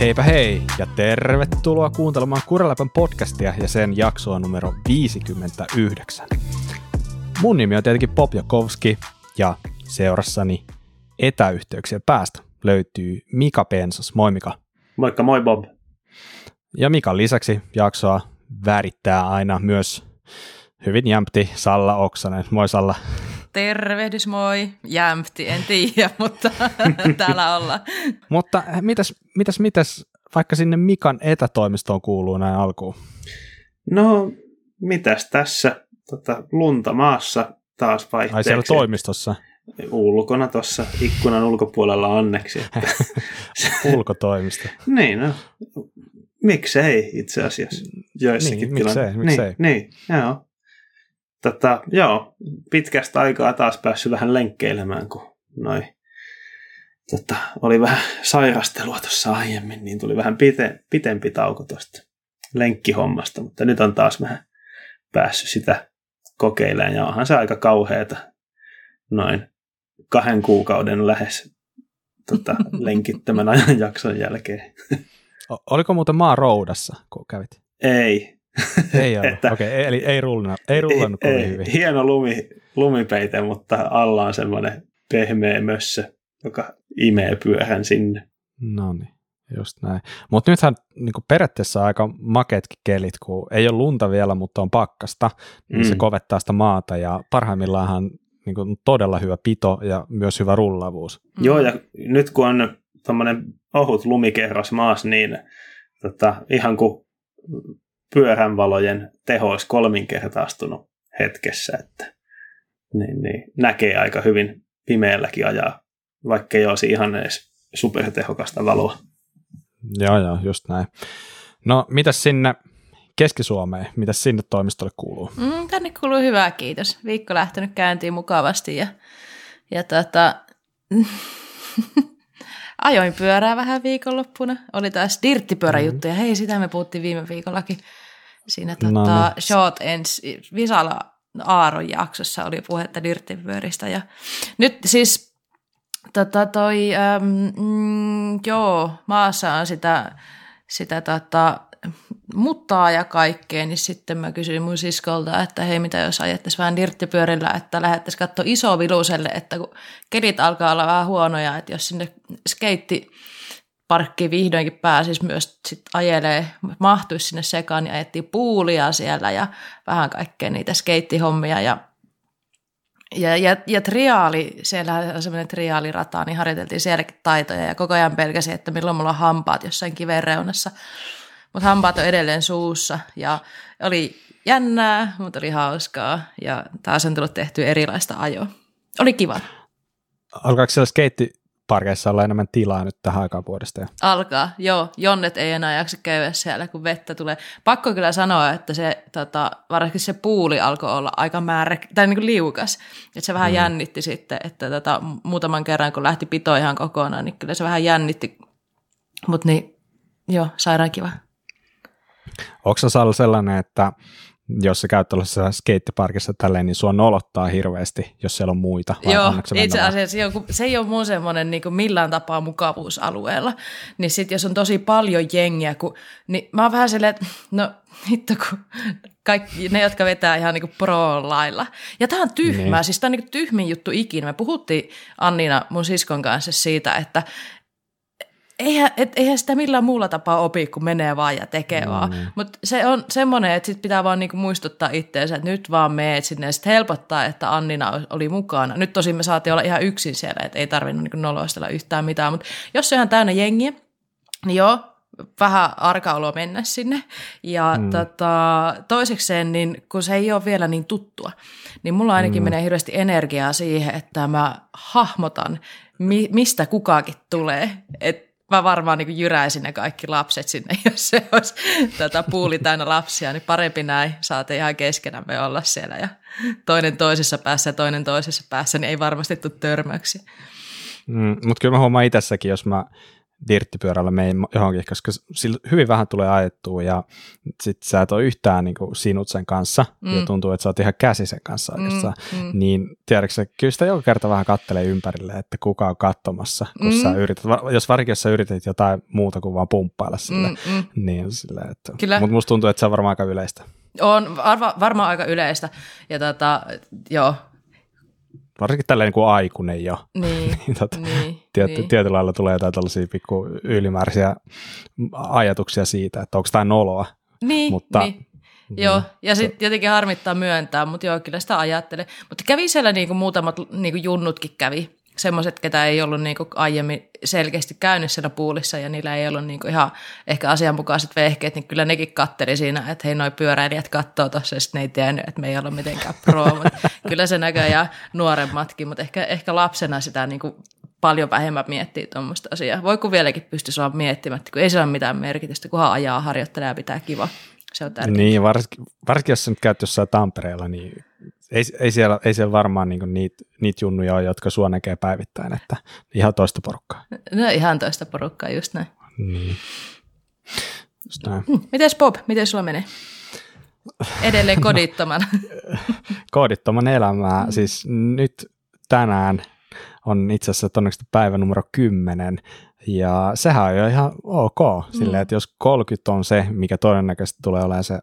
Heipä hei ja tervetuloa kuuntelemaan Kureläpän podcastia ja sen jaksoa numero 59. Mun nimi on tietenkin Pop Jakovski ja seurassani etäyhteyksien päästä löytyy Mika Pensas. Moi Mika. Moikka moi Bob. Ja Mikan lisäksi jaksoa värittää aina myös hyvin jämpti Salla Oksanen. Moi Salla. Tervehdys, moi. Jämpti, en tiedä, mutta täällä ollaan. mutta mitäs, mitäs, mitäs vaikka sinne Mikan etätoimistoon kuuluu näin alkuun? No, mitäs tässä? Tota, lunta maassa taas vaihteeksi. Ai siellä toimistossa? Ulkona tuossa ikkunan ulkopuolella onneksi. Että... Ulkotoimisto. niin, no. Miksei itse asiassa joissakin niin, miksei, miksei. Niin, niin, joo. Tota, joo, pitkästä aikaa taas päässyt vähän lenkkeilemään, kun noi, tota, oli vähän sairastelua tuossa aiemmin, niin tuli vähän pite, pitempi tauko tuosta lenkkihommasta, mutta nyt on taas vähän päässyt sitä kokeilemaan, ja onhan se aika kauheata noin kahden kuukauden lähes tota, lenkittömän ajan jakson jälkeen. Oliko muuten maa roudassa, kun kävit? Ei, ei ole, okei, okay, eli ei rullannut, ei rullannut ei, ei, hyvin. Hieno lumi, lumipeite, mutta alla on semmoinen pehmeä mössö, joka imee pyöhän sinne. No niin, just näin. Mutta nythän niin periaatteessa aika maketkin kelit, kun ei ole lunta vielä, mutta on pakkasta, niin mm. se kovettaa sitä maata ja parhaimmillaan niin kuin todella hyvä pito ja myös hyvä rullavuus. Mm. Joo, ja nyt kun on tuommoinen ohut lumikerros maassa, niin tota, ihan kuin pyöränvalojen teho olisi kolminkertaistunut hetkessä, että niin, niin, näkee aika hyvin pimeälläkin ajaa, vaikka ei olisi ihan edes supertehokasta valoa. Joo, joo, just näin. No, mitäs sinne Keski-Suomeen, mitä sinne toimistolle kuuluu? Mm, tänne kuuluu hyvää, kiitos. Viikko lähtenyt käyntiin mukavasti ja, ja tota, ajoin pyörää vähän viikonloppuna. Oli taas dirttipyöräjuttuja. Mm. Hei, sitä me puhuttiin viime viikollakin. Siinä tota, no, niin. Short Ends, Visala Aaron jaksossa oli puhetta dirttipyöristä. Ja nyt siis tota, toi, äm, mm, joo, maassa on sitä, sitä tota, muttaa ja kaikkea, niin sitten mä kysyin mun siskolta, että hei mitä jos ajettaisiin vähän dirttipyörillä, että lähdettäisiin katsoa iso viluselle, että kun kelit alkaa olla vähän huonoja, että jos sinne skeitti parkki vihdoinkin pääsisi myös sit ajelee, mahtuisi sinne sekaan, niin ajettiin puulia siellä ja vähän kaikkea niitä skeittihommia ja ja, ja, ja triaali, siellä on semmoinen triaalirata, niin harjoiteltiin sielläkin taitoja ja koko ajan pelkäsin, että milloin mulla on hampaat jossain kiven reunassa. Mutta hampaat on edelleen suussa ja oli jännää, mutta oli hauskaa ja taas on tullut tehty erilaista ajoa. Oli kiva. Alkaako siellä skeitti parkeissa olla enemmän tilaa nyt tähän aikaan vuodesta. Jo. Alkaa, joo. Jonnet ei enää jaksa käydä siellä, kun vettä tulee. Pakko kyllä sanoa, että se, tota, varsinkin se puuli alkoi olla aika määrä, tai niin kuin liukas. Että se vähän mm. jännitti sitten, että tota, muutaman kerran, kun lähti pito ihan kokonaan, niin kyllä se vähän jännitti. Mutta niin, joo, sairaan kiva. Onko se sellainen, että jos sä käyt tällaisessa skeittiparkissa tälleen, niin sua nolottaa hirveästi, jos siellä on muita. Joo, itse asiassa se ei ole mun semmoinen niin millään tapaa mukavuusalueella. Niin sit jos on tosi paljon jengiä, kun, niin mä oon vähän silleen, että no hitto kun kaikki ne, jotka vetää ihan niin pro-lailla. Ja tää on tyhmää, niin. siis tää on niin tyhmin juttu ikinä. Me puhuttiin Annina mun siskon kanssa siitä, että eihän, et, eihän sitä millään muulla tapaa opi, kun menee vaan ja tekee mm. vaan. Mutta se on semmoinen, että sit pitää vaan niinku muistuttaa itseensä, että nyt vaan meet sinne sitten helpottaa, että Annina oli mukana. Nyt tosin me saatiin olla ihan yksin siellä, että ei tarvinnut niinku noloistella yhtään mitään, mutta jos se on ihan täynnä jengiä, niin joo, vähän arka olo mennä sinne. Ja mm. tota, toisekseen, niin kun se ei ole vielä niin tuttua, niin mulla ainakin mm. menee hirveästi energiaa siihen, että mä hahmotan, mi- mistä kukakin tulee. Et mä varmaan niin jyräisin ne kaikki lapset sinne, jos se olisi tätä puuli täynnä lapsia, niin parempi näin, saatte ihan keskenämme olla siellä ja toinen toisessa päässä ja toinen toisessa päässä, niin ei varmasti tule törmäyksiä. Mm, mutta kyllä mä huomaan itsessäkin, jos mä dirttipyörällä mene johonkin, koska sillä hyvin vähän tulee ajettua ja sit sä et ole yhtään niin kuin sinut sen kanssa mm. ja tuntuu, että sä oot ihan käsi sen kanssa mm, oikeastaan. Mm, mm. Niin tiedätkö kyllä sitä joka kerta vähän kattelee ympärille, että kuka on katsomassa, kun mm. sä yrität, jos varsinkin jos sä yrität jotain muuta kuin vaan pumppailla sille, mm, mm. niin sille, että, mutta musta tuntuu, että se on varmaan aika yleistä. On arva, varmaan aika yleistä ja tota, joo, varsinkin tällainen kuin aikuinen jo, niin, niin, tota, niin, tiety, niin. tietyllä lailla tulee jotain tällaisia pikku ylimääräisiä ajatuksia siitä, että onko tämä noloa. Niin, mutta, niin. Mm, joo, ja sitten jotenkin harmittaa myöntää, mutta joo, kyllä sitä ajattelee. Mutta kävi siellä niinku muutamat niinku junnutkin kävi semmoiset, ketä ei ollut niinku aiemmin selkeästi käynyt siellä puulissa ja niillä ei ollut niinku ihan ehkä asianmukaiset vehkeet, niin kyllä nekin katteli siinä, että hei noi pyöräilijät katsoo tuossa ja ne ei tiennyt, että me ei olla mitenkään pro, mutta kyllä se näköjään nuoremmatkin, mutta ehkä, ehkä lapsena sitä niinku paljon vähemmän miettii tuommoista asiaa. Voi kun vieläkin pystyisi olla miettimättä, kun ei se ole mitään merkitystä, kunhan ajaa, harjoittelee ja pitää kiva. Se on tärkeää. Niin, varsinkin, varsinkin jos sä nyt käyt jossain Tampereella, niin ei, ei, siellä, ei siellä varmaan niin niitä niit junnuja ole, jotka sua näkee päivittäin, että ihan toista porukkaa. No ihan toista porukkaa, just näin. Niin. Just näin. Hmm. Mites Bob, miten sulla menee? Edelleen kodittoman. kodittoman elämää. Hmm. Siis nyt tänään on itse asiassa todennäköisesti päivä numero 10, ja sehän on jo ihan ok, mm. silleen, että jos 30 on se, mikä todennäköisesti tulee olemaan se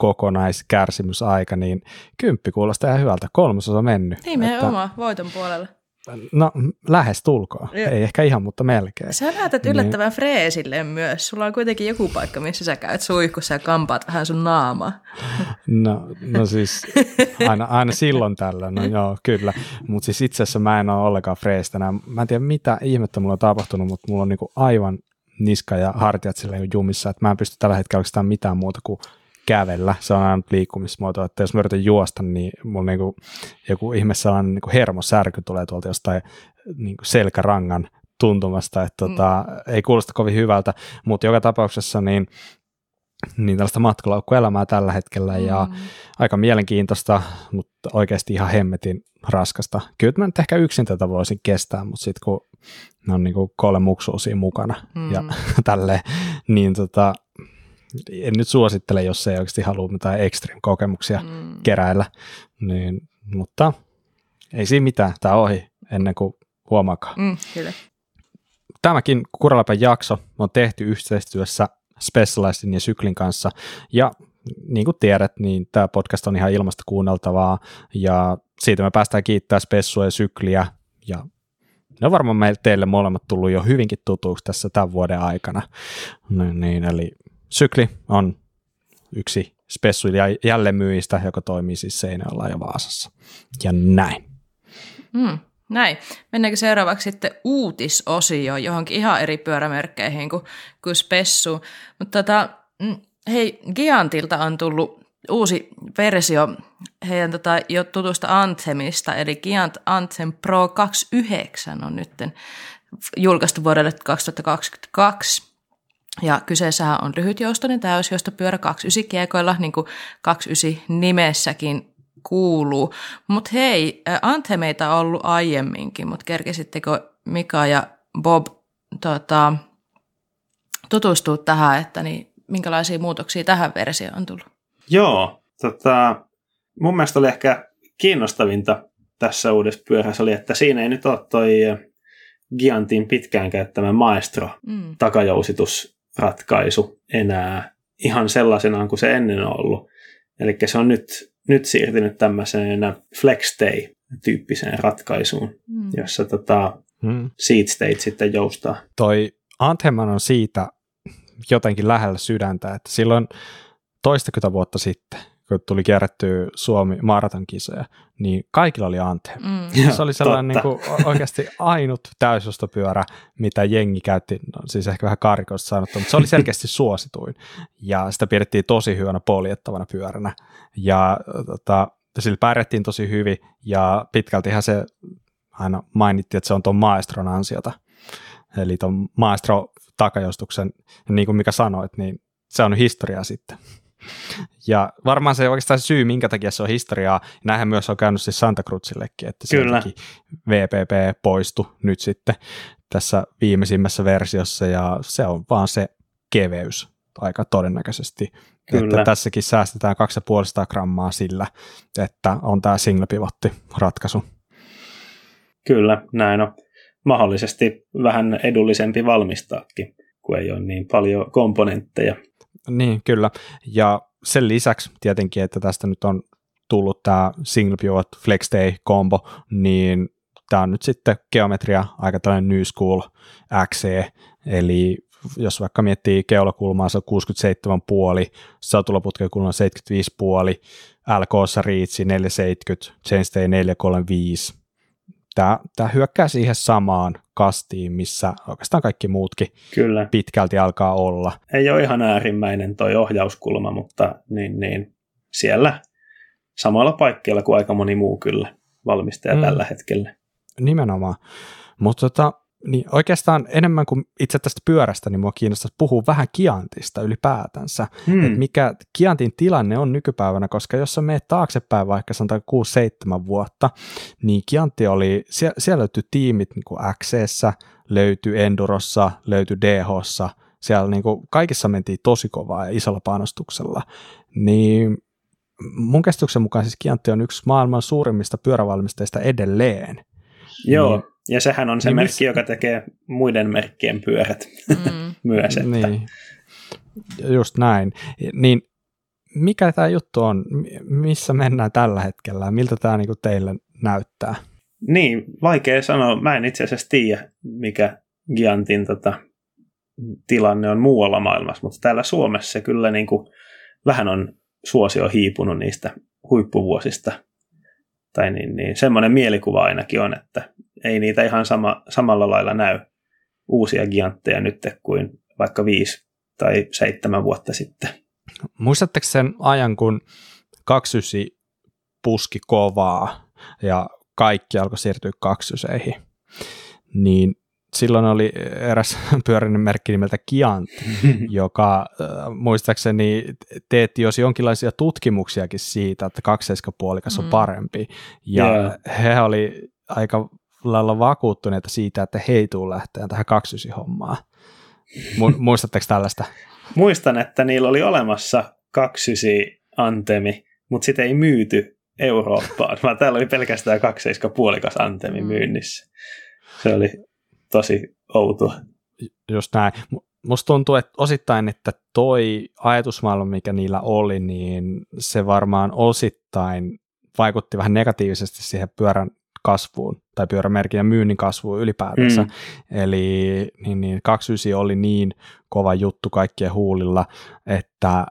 kokonaiskärsimysaika, niin kymppi kuulostaa ihan hyvältä. Kolmasosa mennyt. Nimenomaan, että, voiton puolella. No, lähes tulkoon. Joo. Ei ehkä ihan, mutta melkein. Sä näytät yllättävän niin. freesille myös. Sulla on kuitenkin joku paikka, missä sä käyt suihkussa ja kampaat vähän sun naamaa. No, no siis aina, aina silloin tällä, no joo, kyllä. Mutta siis itse asiassa mä en ole ollenkaan frees tänään. Mä en tiedä mitä ihmettä mulla on tapahtunut, mutta mulla on niinku aivan niska ja hartiat silleen jumissa, että mä en pysty tällä hetkellä oikeastaan mitään muuta kuin kävellä. Se on aina liikkumismuoto, että jos mä yritän juosta, niin mulla niinku joku ihme sellainen niinku hermosärky tulee tuolta jostain niinku selkärangan tuntumasta, että tota, mm. ei kuulosta kovin hyvältä, mutta joka tapauksessa niin niin tällaista matkalaukkuelämää tällä hetkellä mm. ja aika mielenkiintoista, mutta oikeasti ihan hemmetin raskasta. Kyllä mä nyt ehkä yksin tätä voisin kestää, mutta sitten kun on niin kuin kolme muksua siinä mukana mm. ja tälleen, niin tota, en nyt suosittele, jos ei oikeasti halua mitään extreme-kokemuksia mm. keräillä, niin, mutta ei siinä mitään, tämä ohi ennen kuin huomaakaan. Mm, kyllä. Tämäkin Kuraläpän jakso on tehty yhteistyössä Specializedin ja Syklin kanssa, ja niin kuin tiedät, niin tämä podcast on ihan ilmasta kuunneltavaa, ja siitä me päästään kiittää Spessua ja Sykliä, ja ne on varmaan meille teille molemmat tullut jo hyvinkin tutuksi tässä tämän vuoden aikana. Niin, niin eli Sykli on yksi spessu jälleenmyyjistä, joka toimii siis Seinäjoella ja Vaasassa. Ja näin. Mm, näin. Mennäänkö seuraavaksi sitten uutisosio johonkin ihan eri pyörämerkkeihin kuin, kuin spessu. Mutta tota, mm, hei, Giantilta on tullut uusi versio heidän tota, jo tutusta Anthemista, eli Giant Anthem Pro 29 on nyt julkaistu vuodelle 2022. Ja kyseessähän on lyhytjoustoinen täysjoustopyörä 29 kiekoilla, niin kuin 29 nimessäkin kuuluu. Mutta hei, Anthemeita on ollut aiemminkin, mutta kerkesittekö Mika ja Bob tota, tutustua tähän, että niin, minkälaisia muutoksia tähän versioon on tullut? Joo, tota, mun mielestä oli ehkä kiinnostavinta tässä uudessa pyörässä oli, että siinä ei nyt ole toi Giantin pitkään käyttämä maestro mm. takajousitus ratkaisu enää ihan sellaisenaan kuin se ennen on ollut. Eli se on nyt, nyt siirtynyt tämmöiseen FlexStay-tyyppiseen ratkaisuun, mm. jossa tota, mm. seat state sitten joustaa. Toi Antheman on siitä jotenkin lähellä sydäntä, että silloin toistakymmentä vuotta sitten kun tuli kierrettyä Suomi maratonkisoja, niin kaikilla oli Ante. Mm. Se oli sellainen niin kuin, oikeasti ainut täysostopyörä, mitä jengi käytti, no, siis ehkä vähän karikoista sanottu, mutta se oli selkeästi suosituin. Ja sitä pidettiin tosi hyvänä poljettavana pyöränä. Ja tota, sillä pärjättiin tosi hyvin, ja pitkältihän se aina mainittiin, että se on tuon maestron ansiota. Eli tuon maestro takajostuksen, niin kuin mikä sanoit, niin se on historia sitten. Ja varmaan se oikeastaan syy, minkä takia se on historiaa. Näinhän myös on käynyt siis Santa Cruzillekin, että Kyllä. VPP poistui nyt sitten tässä viimeisimmässä versiossa ja se on vaan se keveys aika todennäköisesti. Kyllä. Että tässäkin säästetään 250 grammaa sillä, että on tämä single pivotti ratkaisu. Kyllä, näin on. Mahdollisesti vähän edullisempi valmistaakin, kun ei ole niin paljon komponentteja. Niin, kyllä. Ja sen lisäksi tietenkin, että tästä nyt on tullut tämä single pivot flex day combo, niin tämä on nyt sitten geometria aika tällainen new school XE, eli jos vaikka miettii keulakulmaa, se on 67,5, satulaputkikulma 75,5, LKssa Riitsi 470, Chainstay 435. Tämä, tämä hyökkää siihen samaan kastiin, missä oikeastaan kaikki muutkin Kyllä. pitkälti alkaa olla. Ei ole ihan äärimmäinen toi ohjauskulma, mutta niin, niin, siellä samalla paikkeilla kuin aika moni muu kyllä valmistaja mm. tällä hetkellä. Nimenomaan. Mutta tota, niin oikeastaan enemmän kuin itse tästä pyörästä, niin mua kiinnostaisi puhua vähän Kiantista ylipäätänsä. Hmm. Että mikä Kiantin tilanne on nykypäivänä, koska jos sä meet taaksepäin vaikka sanotaan 6-7 vuotta, niin Kiantti oli, siellä, siellä löytyi tiimit niin kuin XCssä, löytyi Endurossa, löytyi DHssa, siellä niin kuin kaikissa mentiin tosi kovaa ja isolla panostuksella. Niin mun käsityksen mukaan siis Kiantti on yksi maailman suurimmista pyörävalmistajista edelleen. Joo, niin, ja sehän on se niin merkki, miss... joka tekee muiden merkkien pyörät mm. myös. Että... Niin, just näin. Niin mikä tämä juttu on? Missä mennään tällä hetkellä? Miltä tämä niinku teille näyttää? Niin, vaikea sanoa. Mä en itse asiassa tiedä, mikä Giantin tota, tilanne on muualla maailmassa, mutta täällä Suomessa se kyllä niin kuin, vähän on suosio hiipunut niistä huippuvuosista tai niin, niin semmoinen mielikuva ainakin on, että ei niitä ihan sama, samalla lailla näy uusia giantteja nyt kuin vaikka viisi tai seitsemän vuotta sitten. Muistatteko sen ajan, kun 29 puski kovaa ja kaikki alkoi siirtyä kaksyseihin, niin silloin oli eräs pyöräinen merkki nimeltä Kiant, joka muistaakseni teetti jos jonkinlaisia tutkimuksiakin siitä, että kakseiskapuolikas on mm. parempi. Ja yeah. he oli aika lailla vakuuttuneita siitä, että he ei tule lähteä tähän hommaan. Mu- muistatteko tällaista? Muistan, että niillä oli olemassa kaksysi antemi, mutta sitä ei myyty Eurooppaan, vaan täällä oli pelkästään kakseiskapuolikas antemi mm. myynnissä. Se oli tosi outoa. Just näin. Musta tuntuu, että osittain, että toi ajatusmaailma, mikä niillä oli, niin se varmaan osittain vaikutti vähän negatiivisesti siihen pyörän kasvuun tai pyörämerkin ja myynnin kasvuun ylipäätänsä. Mm. Eli niin, niin, 29 oli niin kova juttu kaikkien huulilla, että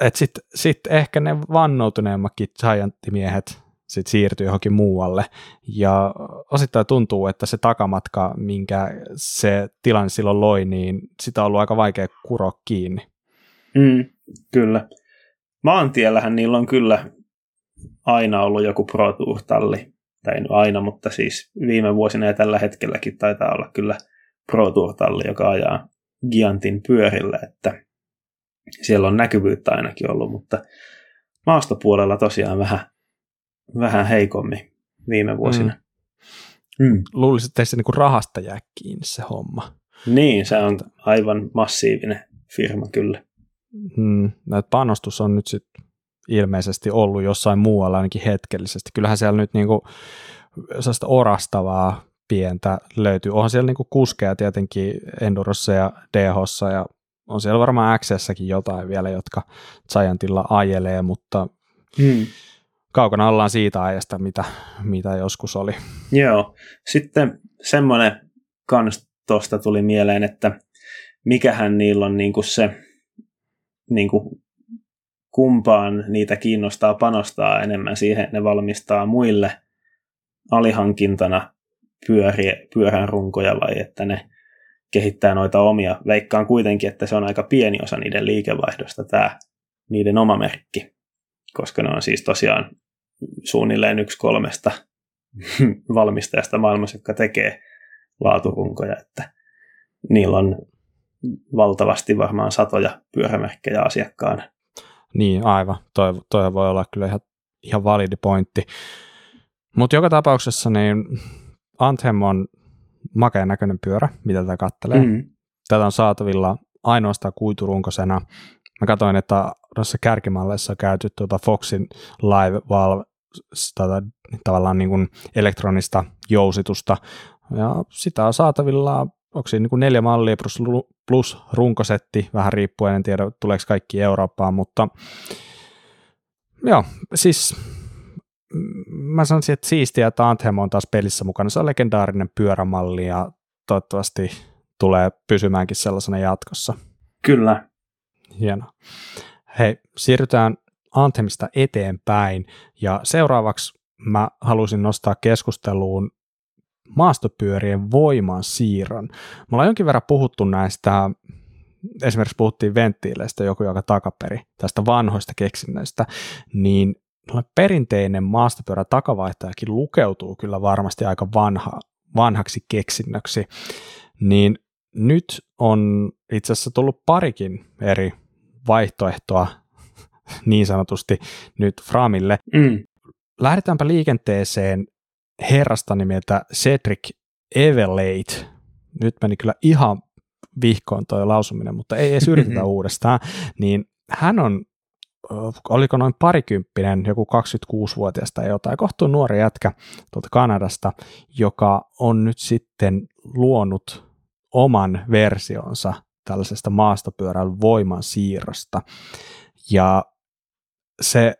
et sitten sit ehkä ne vannoutuneemmatkin gianttimiehet sit siirtyy johonkin muualle. Ja osittain tuntuu, että se takamatka, minkä se tilanne silloin loi, niin sitä on ollut aika vaikea kuroa kiinni. Mm, kyllä. Maantiellähän niillä on kyllä aina ollut joku Pro Tour-talli. Tai ei aina, mutta siis viime vuosina ja tällä hetkelläkin taitaa olla kyllä Pro Tour-talli, joka ajaa Giantin pyörillä, että siellä on näkyvyyttä ainakin ollut, mutta maastopuolella tosiaan vähän vähän heikommin viime vuosina. Mm. Mm. Luulisin, että se niinku rahasta jää kiinni se homma. Niin, se on aivan massiivinen firma kyllä. Mm. Panostus on nyt sitten ilmeisesti ollut jossain muualla ainakin hetkellisesti. Kyllähän siellä nyt niinku sellaista orastavaa pientä löytyy. Onhan siellä niinku kuskeja tietenkin Endurossa ja DHssa ja on siellä varmaan XSsäkin jotain vielä, jotka Giantilla ajelee, mutta mm kaukana ollaan siitä ajasta, mitä, mitä joskus oli. Joo. Sitten semmoinen kans tuosta tuli mieleen, että mikähän niillä on niinku se, niinku, kumpaan niitä kiinnostaa panostaa enemmän siihen, ne valmistaa muille alihankintana pyöriä, pyörän runkoja vai että ne kehittää noita omia. Veikkaan kuitenkin, että se on aika pieni osa niiden liikevaihdosta tämä niiden oma merkki, koska ne on siis tosiaan suunnilleen yksi kolmesta valmistajasta maailmassa, jotka tekee laaturunkoja, että niillä on valtavasti varmaan satoja pyörämerkkejä asiakkaana. Niin, aivan. Toi, toi voi olla kyllä ihan, ihan validi pointti. Mutta joka tapauksessa niin Anthem on makeen näköinen pyörä, mitä tätä kattelee. Mm. Tätä on saatavilla ainoastaan kuiturunkosena. Mä katsoin, että noissa kärkimalleissa on käyty tuota Foxin Live Valve tätä, tavallaan niin kuin elektronista jousitusta, ja sitä on saatavilla, onko siinä niin kuin neljä mallia plus, plus runkosetti, vähän riippuen, en tiedä tuleeko kaikki Eurooppaan, mutta joo, siis mä sanoisin, että siistiä, että Anthem on taas pelissä mukana. Se on legendaarinen pyörämalli ja toivottavasti tulee pysymäänkin sellaisena jatkossa. Kyllä. Hienoa. Hei, siirrytään Anthemista eteenpäin ja seuraavaksi mä halusin nostaa keskusteluun maastopyörien voiman siirron. Me ollaan jonkin verran puhuttu näistä, esimerkiksi puhuttiin venttiileistä joku joka takaperi, tästä vanhoista keksinnöistä, niin perinteinen maastopyörä takavaihtajakin lukeutuu kyllä varmasti aika vanha, vanhaksi keksinnöksi, niin nyt on itse asiassa tullut parikin eri vaihtoehtoa niin sanotusti nyt Framille. Mm. Lähdetäänpä liikenteeseen herrasta nimeltä Cedric Everlate. Nyt meni kyllä ihan vihkoon toi lausuminen, mutta ei edes yritetä mm-hmm. uudestaan. Niin hän on, oliko noin parikymppinen, joku 26-vuotias tai jotain, kohtuun nuori jätkä tuolta Kanadasta, joka on nyt sitten luonut oman versionsa tällaisesta maastopyörän voiman siirrosta. Ja se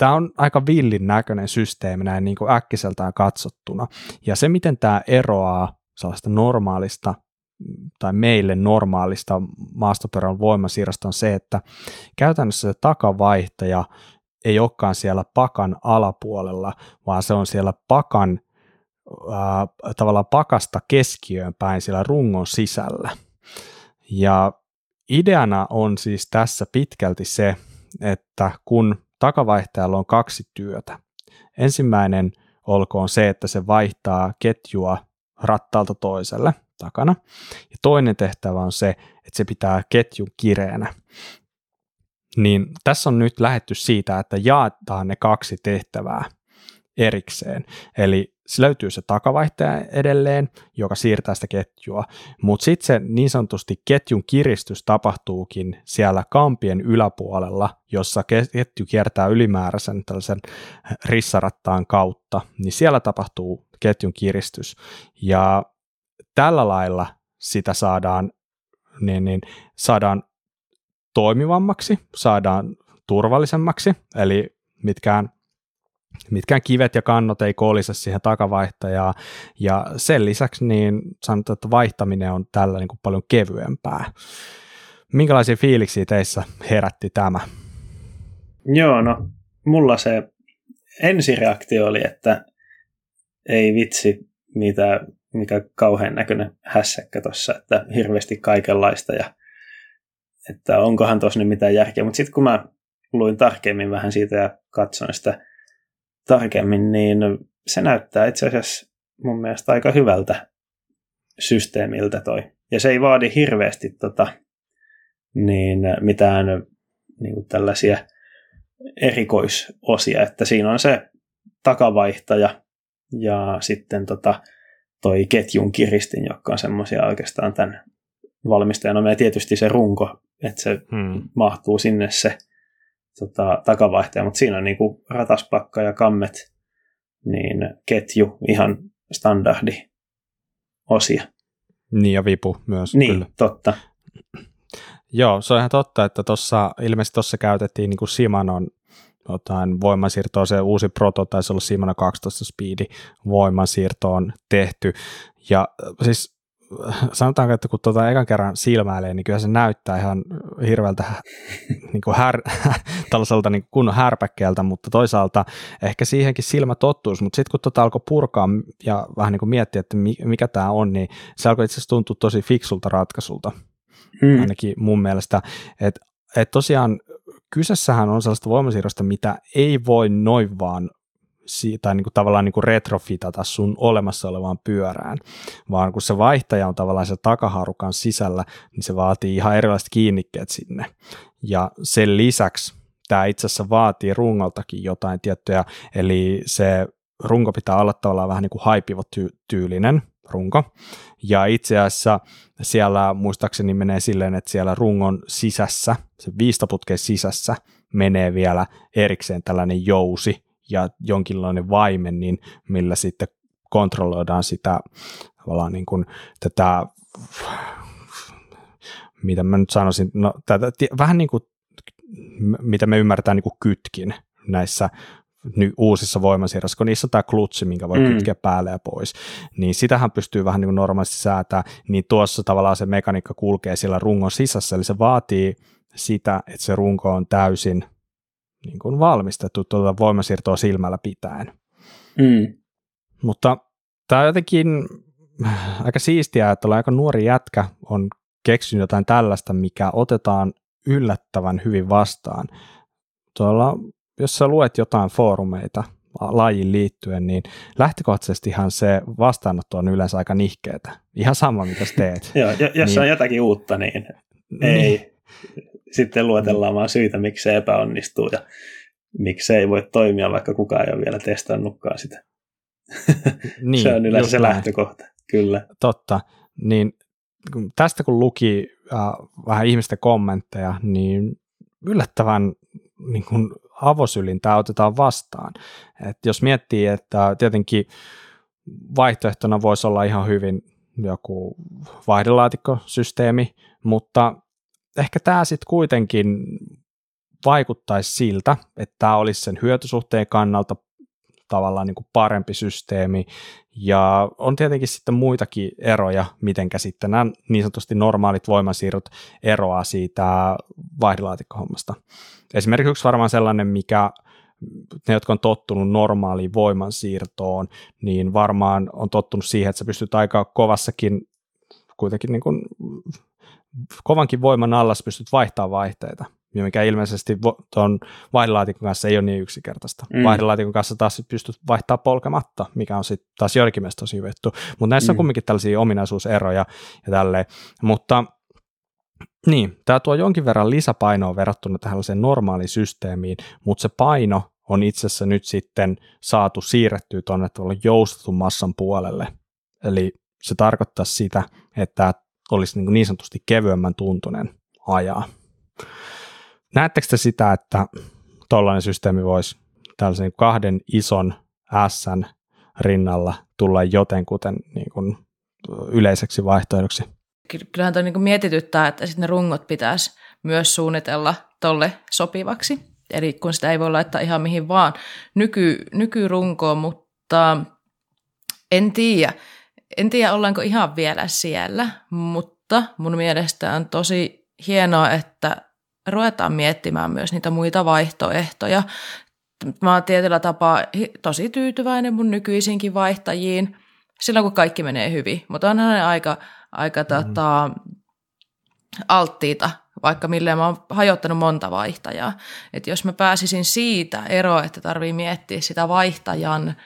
tämä on aika villin näköinen systeemi näin niin kuin äkkiseltään katsottuna. Ja se, miten tämä eroaa sellaista normaalista tai meille normaalista maastopyörän voimasiirrosta on se, että käytännössä se takavaihtaja ei olekaan siellä pakan alapuolella, vaan se on siellä pakan ää, tavallaan pakasta keskiöön päin siellä rungon sisällä. Ja ideana on siis tässä pitkälti se, että kun takavaihtajalla on kaksi työtä. Ensimmäinen olkoon se, että se vaihtaa ketjua rattaalta toiselle takana. Ja toinen tehtävä on se, että se pitää ketjun kireänä. Niin tässä on nyt lähetty siitä, että jaetaan ne kaksi tehtävää erikseen. Eli se löytyy se takavaihtaja edelleen, joka siirtää sitä ketjua, mutta sitten se niin sanotusti ketjun kiristys tapahtuukin siellä kampien yläpuolella, jossa ketju kiertää ylimääräisen tällaisen rissarattaan kautta, niin siellä tapahtuu ketjun kiristys. Ja tällä lailla sitä saadaan, niin, niin, saadaan toimivammaksi, saadaan turvallisemmaksi, eli mitkään mitkään kivet ja kannot ei kolise siihen takavaihtajaan. Ja sen lisäksi niin sanotaan, että vaihtaminen on tällä niin kuin paljon kevyempää. Minkälaisia fiiliksiä teissä herätti tämä? Joo, no mulla se ensireaktio oli, että ei vitsi, mitä, mikä kauhean näköinen hässäkkä tuossa, että hirveästi kaikenlaista ja että onkohan tuossa nyt mitään järkeä. Mutta sitten kun mä luin tarkemmin vähän siitä ja katsoin sitä tarkemmin, niin se näyttää itse asiassa mun mielestä aika hyvältä systeemiltä toi. Ja se ei vaadi hirveästi tota, niin mitään niin kuin tällaisia erikoisosia, että siinä on se takavaihtaja ja sitten tota, toi ketjun kiristin, joka on semmoisia oikeastaan tämän valmistajan. No tietysti se runko, että se hmm. mahtuu sinne se tota, takavaihtaja, mutta siinä on niinku rataspakka ja kammet, niin ketju ihan standardi osia. Niin ja vipu myös. Niin, kyllä. totta. Joo, se on ihan totta, että tuossa, ilmeisesti tuossa käytettiin niin kuin Simanon jotain voimansiirtoa, se uusi proto taisi olla Simona 12 speedi voimansiirto on tehty. Ja siis sanotaanko, että kun tuota ekan kerran silmäilee, niin kyllä se näyttää ihan hirveältä niin kuin här, tällaiselta niin kuin kunnon härpäkkeeltä, mutta toisaalta ehkä siihenkin silmä tottuisi, mutta sitten kun tuota alkoi purkaa ja vähän niin kuin miettiä, että mikä tämä on, niin se alkoi itse asiassa tuntua tosi fiksulta ratkaisulta, hmm. ainakin mun mielestä, että et tosiaan kyseessähän on sellaista voimasiirrosta, mitä ei voi noin vaan tai niin kuin tavallaan niin kuin retrofitata sun olemassa olevaan pyörään, vaan kun se vaihtaja on tavallaan se takaharukan sisällä, niin se vaatii ihan erilaiset kiinnikkeet sinne. Ja sen lisäksi tämä itse asiassa vaatii rungoltakin jotain tiettyjä, eli se runko pitää olla tavallaan vähän niin kuin haipivotyylinen runko, ja itse asiassa siellä muistaakseni menee silleen, että siellä rungon sisässä, se viistoputken sisässä menee vielä erikseen tällainen jousi ja jonkinlainen vaimen, niin millä sitten kontrolloidaan sitä tavallaan niin kuin tätä, mitä mä nyt sanoisin, no, tätä, vähän niin kuin mitä me ymmärretään niin kuin kytkin näissä ny, uusissa voimansiirroissa, kun niissä on tämä klutsi, minkä voi mm. kytkeä päälle ja pois, niin sitähän pystyy vähän niin kuin normaalisti säätää, niin tuossa tavallaan se mekaniikka kulkee siellä rungon sisässä, eli se vaatii sitä, että se runko on täysin niin kuin valmistettu tuota voimasiirtoa silmällä pitäen. Mm. Mutta tämä on jotenkin aika siistiä, että aika nuori jätkä on keksinyt jotain tällaista, mikä otetaan yllättävän hyvin vastaan. Tuolla, jos sä luet jotain foorumeita lajin liittyen, niin lähtökohtaisestihan se vastaanotto on yleensä aika nihkeetä. Ihan sama, mitä teet. Joo, jos niin, on jotakin uutta, niin ei. Niin. Sitten luetellaan vaan syitä, miksi se epäonnistuu ja miksi se ei voi toimia, vaikka kukaan ei ole vielä testannutkaan sitä. Niin, se on yleensä se lähtökohta, kyllä. Totta. Niin tästä kun luki äh, vähän ihmisten kommentteja, niin yllättävän niin kuin avosylin tämä otetaan vastaan. Et jos miettii, että tietenkin vaihtoehtona voisi olla ihan hyvin joku vaihdelaatikkosysteemi, mutta ehkä tämä sitten kuitenkin vaikuttaisi siltä, että tämä olisi sen hyötysuhteen kannalta tavallaan niin kuin parempi systeemi. Ja on tietenkin sitten muitakin eroja, miten sitten nämä niin sanotusti normaalit voimansiirrot eroaa siitä vaihdelaatikkohommasta. Esimerkiksi yksi varmaan sellainen, mikä ne, jotka on tottunut normaaliin voimansiirtoon, niin varmaan on tottunut siihen, että sä pystyt aika kovassakin kuitenkin niin kuin, kovankin voiman alla pystyt vaihtamaan vaihteita mikä ilmeisesti tuon vaihdelaatikon kanssa ei ole niin yksinkertaista. Mm. Vaihdelaatikon kanssa taas pystyt vaihtaa polkematta, mikä on sitten taas joidenkin mielestä tosi hyvä Mutta näissä mm. on kumminkin tällaisia ominaisuuseroja ja tälleen. Mutta niin, tämä tuo jonkin verran lisäpainoa verrattuna tällaiseen normaaliin systeemiin, mutta se paino on itse asiassa nyt sitten saatu siirrettyä tuonne joustetun massan puolelle. Eli se tarkoittaa sitä, että olisi niin, niin sanotusti kevyemmän tuntunen ajaa. Näettekö te sitä, että tuollainen systeemi voisi tällaisen kahden ison S rinnalla tulla jotenkuten niin kuin yleiseksi vaihtoehdoksi? Kyllähän tuo niin mietityttää, että sitten ne rungot pitäisi myös suunnitella tolle sopivaksi. Eli kun sitä ei voi laittaa ihan mihin vaan nyky, nykyrunkoon, mutta en tiedä. En tiedä, ollaanko ihan vielä siellä, mutta mun mielestä on tosi hienoa, että ruvetaan miettimään myös niitä muita vaihtoehtoja. Mä oon tietyllä tapaa tosi tyytyväinen mun nykyisinkin vaihtajiin silloin, kun kaikki menee hyvin, mutta onhan ne aika, aika mm-hmm. tota, alttiita, vaikka milleen mä oon hajottanut monta vaihtajaa. Et jos mä pääsisin siitä eroon, että tarvii miettiä sitä vaihtajan,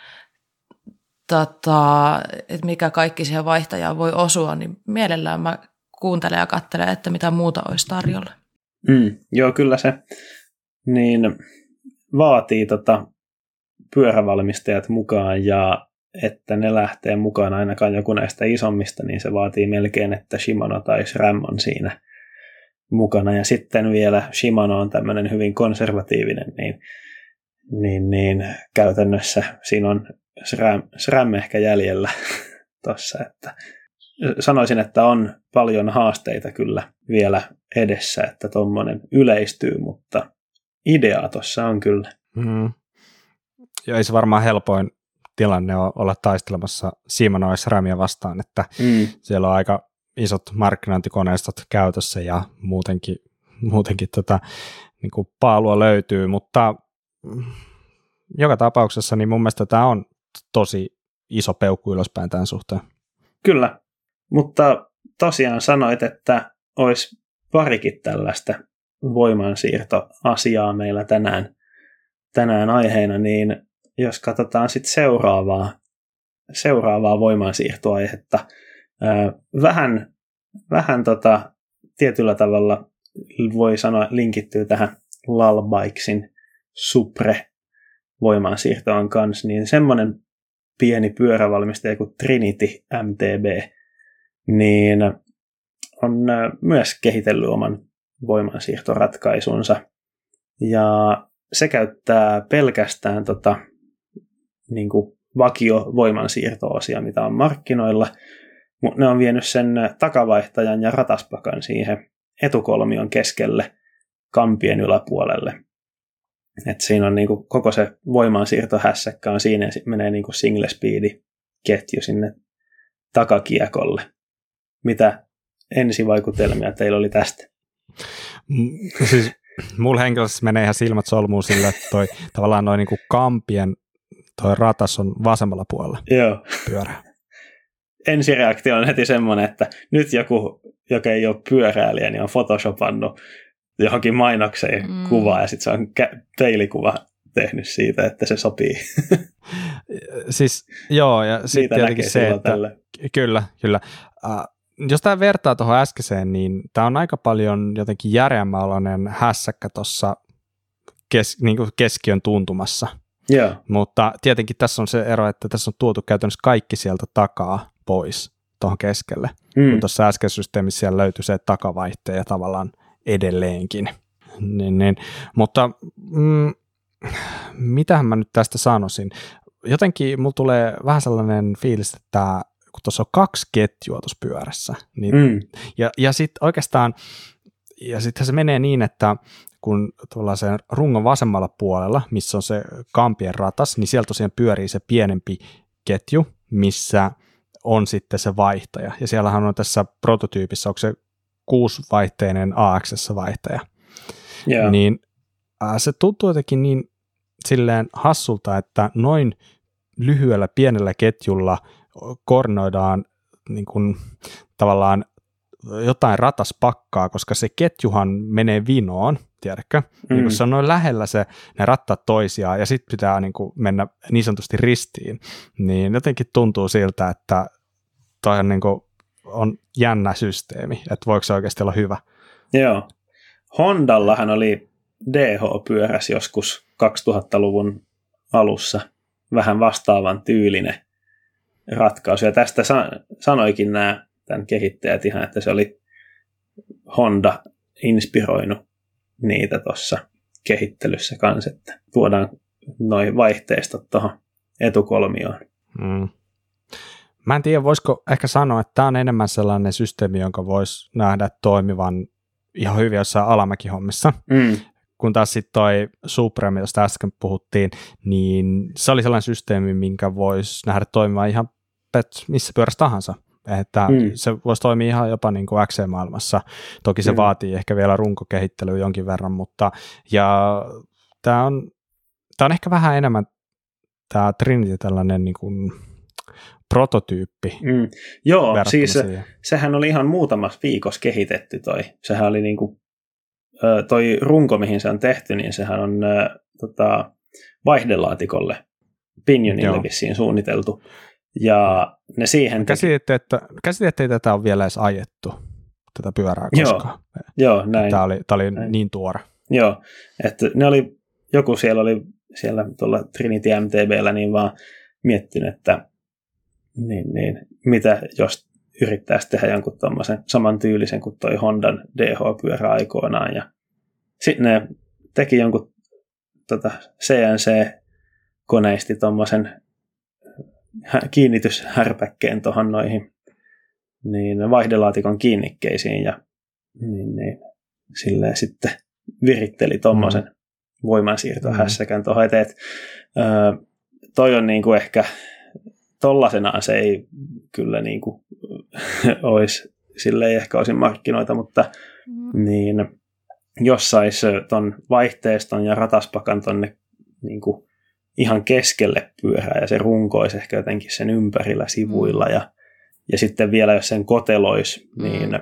tota, että mikä kaikki siihen vaihtajaan voi osua, niin mielellään mä kuuntelen ja katselen, että mitä muuta olisi tarjolla. Mm, joo, kyllä se niin vaatii tota pyörävalmistajat mukaan ja että ne lähtee mukaan ainakaan joku näistä isommista, niin se vaatii melkein, että Shimano tai SRAM on siinä mukana. Ja sitten vielä Shimano on tämmöinen hyvin konservatiivinen, niin, niin, niin käytännössä siinä on SRAM, SRAM ehkä jäljellä tuossa, että sanoisin, että on paljon haasteita kyllä vielä edessä, että tuommoinen yleistyy, mutta ideaa tuossa on kyllä. Mm. Ja ei se varmaan helpoin tilanne on olla taistelemassa Simona SRAMia vastaan, että mm. siellä on aika isot markkinointikoneistot käytössä ja muutenkin, muutenkin tota, niin kuin paalua löytyy, mutta joka tapauksessa niin mun mielestä tämä on tosi iso peukku ylöspäin tämän suhteen. Kyllä, mutta tosiaan sanoit, että olisi parikin tällaista voimansiirtoasiaa meillä tänään, tänään aiheena, niin jos katsotaan sitten seuraavaa, seuraavaa voimansiirtoaihetta, vähän, vähän tota, tietyllä tavalla voi sanoa linkittyy tähän Lalbikesin Supre voimansiirtoon kanssa, niin semmoinen pieni pyörävalmistaja kuin Trinity MTB, niin on myös kehitellyt oman voimansiirtoratkaisunsa. Ja se käyttää pelkästään tota, niin kuin vakio voimansiirto-osia, mitä on markkinoilla, mutta ne on vienyt sen takavaihtajan ja rataspakan siihen etukolmion keskelle kampien yläpuolelle. Et siinä on niinku koko se voimansiirtohässäkkä on siinä ja sitten menee niinku single speedi ketju sinne takakiekolle. Mitä ensivaikutelmia teillä oli tästä? Mm, siis mulla henkilössä menee ihan silmät solmuun sillä, että toi, tavallaan noin niinku kampien toi ratas on vasemmalla puolella Joo. pyörä. Ensireaktio on heti semmoinen, että nyt joku, joka ei ole pyöräilijä, niin on photoshopannut johonkin mainokseen mm. kuvaa ja sitten se on kä- peilikuva tehnyt siitä, että se sopii. siis joo, ja sitten tietenkin se, että tälle. kyllä, kyllä. Uh, jos tämä vertaa tuohon äskeiseen, niin tämä on aika paljon jotenkin järeämmäoloinen hässäkkä tuossa kes, niin keskiön tuntumassa. Yeah. Mutta tietenkin tässä on se ero, että tässä on tuotu käytännössä kaikki sieltä takaa pois tuohon keskelle. Mm. Kun tuossa äskeisessä systeemissä siellä löytyy se takavaihteen tavallaan edelleenkin. Niin, niin. Mutta mm, mitähän mä nyt tästä sanoisin? Jotenkin mulla tulee vähän sellainen fiilis, että kun tuossa on kaksi ketjua tuossa pyörässä, niin, mm. ja, ja sitten oikeastaan, ja sitten se menee niin, että kun sen rungon vasemmalla puolella, missä on se kampien ratas, niin sieltä tosiaan pyörii se pienempi ketju, missä on sitten se vaihtaja. Ja siellähän on tässä prototyypissä, onko se kuusivaihteinen AX-vaihtaja. Yeah. Niin äh, se tuntuu jotenkin niin silleen hassulta, että noin lyhyellä pienellä ketjulla koordinoidaan niin kuin, tavallaan jotain rataspakkaa, koska se ketjuhan menee vinoon, tiedätkö? Mm. Niin kun se on noin lähellä se, ne rattaat toisiaan ja sitten pitää niin kuin mennä niin sanotusti ristiin, niin jotenkin tuntuu siltä, että toi on, niin kuin, on jännä systeemi, että voiko se oikeasti olla hyvä. Joo. Hondallahan oli DH-pyöräs joskus 2000-luvun alussa vähän vastaavan tyylinen ratkaisu. Ja tästä sanoikin nämä tämän kehittäjät ihan, että se oli Honda inspiroinut niitä tuossa kehittelyssä kanssa, että tuodaan noin vaihteistot tuohon etukolmioon. Mm. Mä en tiedä, voisiko ehkä sanoa, että tämä on enemmän sellainen systeemi, jonka voisi nähdä toimivan ihan hyvin jossain alamäkihommissa. Mm. Kun taas sitten toi Supreme, josta äsken puhuttiin, niin se oli sellainen systeemi, minkä voisi nähdä toimivan ihan missä pyörässä tahansa. Että mm. se voisi toimia ihan jopa niin kuin XC-maailmassa. Toki se mm. vaatii ehkä vielä runkokehittelyä jonkin verran, mutta ja tämä on, tämä on ehkä vähän enemmän tämä Trinity tällainen niin kuin prototyyppi. Mm. Joo, siis siihen. sehän oli ihan muutamassa viikossa kehitetty toi. Sehän oli niin kuin, toi runko, mihin se on tehty, niin sehän on tota, vaihdelaatikolle Pinionille vissiin suunniteltu. Ja ne siihen... Käsititte, että, käsititte, että tätä on vielä edes ajettu, tätä pyörää koskaan. Joo, joo näin. Tämä oli, tämä oli näin. niin tuore. Joo, että ne oli, joku siellä oli siellä tuolla Trinity MTBllä niin vaan miettinyt, että niin, niin, mitä jos yrittäisi tehdä jonkun tuommoisen saman tyylisen kuin toi Hondan DH-pyörä aikoinaan. Ja sitten ne teki jonkun tota, CNC-koneisti tuommoisen kiinnityshärpäkkeen tuohon noihin niin vaihdelaatikon kiinnikkeisiin ja niin, niin, silleen sitten viritteli tuommoisen mm. voimansiirtohässäkän mm. tuohon eteen. Öö, toi on niinku ehkä tollasenaan se ei kyllä niinku olisi sille ehkä osin markkinoita, mutta mm. niin, jos saisi ton vaihteiston ja rataspakan tonne niin kuin ihan keskelle pyörää ja se runkoisi ehkä jotenkin sen ympärillä sivuilla mm. ja, ja sitten vielä jos sen koteloisi, mm. niin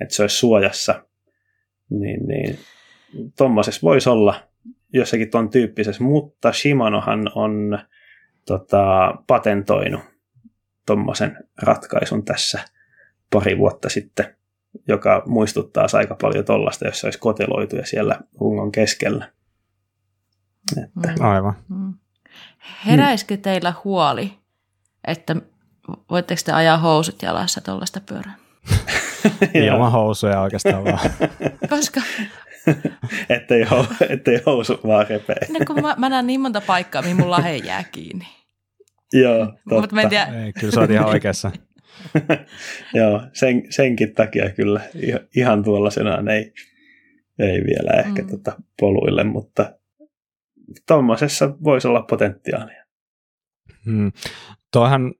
että se olisi suojassa, niin, niin tuommoisessa voisi olla jossakin ton tyyppisessä, mutta Shimanohan on tota, patentoinut tuommoisen ratkaisun tässä pari vuotta sitten joka muistuttaa aika paljon tollasta, jos se olisi koteloituja siellä rungon keskellä. Että. Mm. Aivan. Mm. Heräisikö teillä huoli, että voitteko te ajaa housut jalassa tuollaista pyörää? Ilman housuja oikeastaan vaan. Koska? ettei, hou, ettei housu vaan repee. No kun mä, mä näen niin monta paikkaa, mihin mun lahe jää kiinni. Joo, totta. Mut tiedä... Ei, kyllä sä oot ihan oikeassa. Joo, sen, senkin takia kyllä ihan tuollaisenaan ei, ei vielä ehkä mm. tota poluille, mutta tuommoisessa voisi olla potentiaalia. Hmm. Tuohan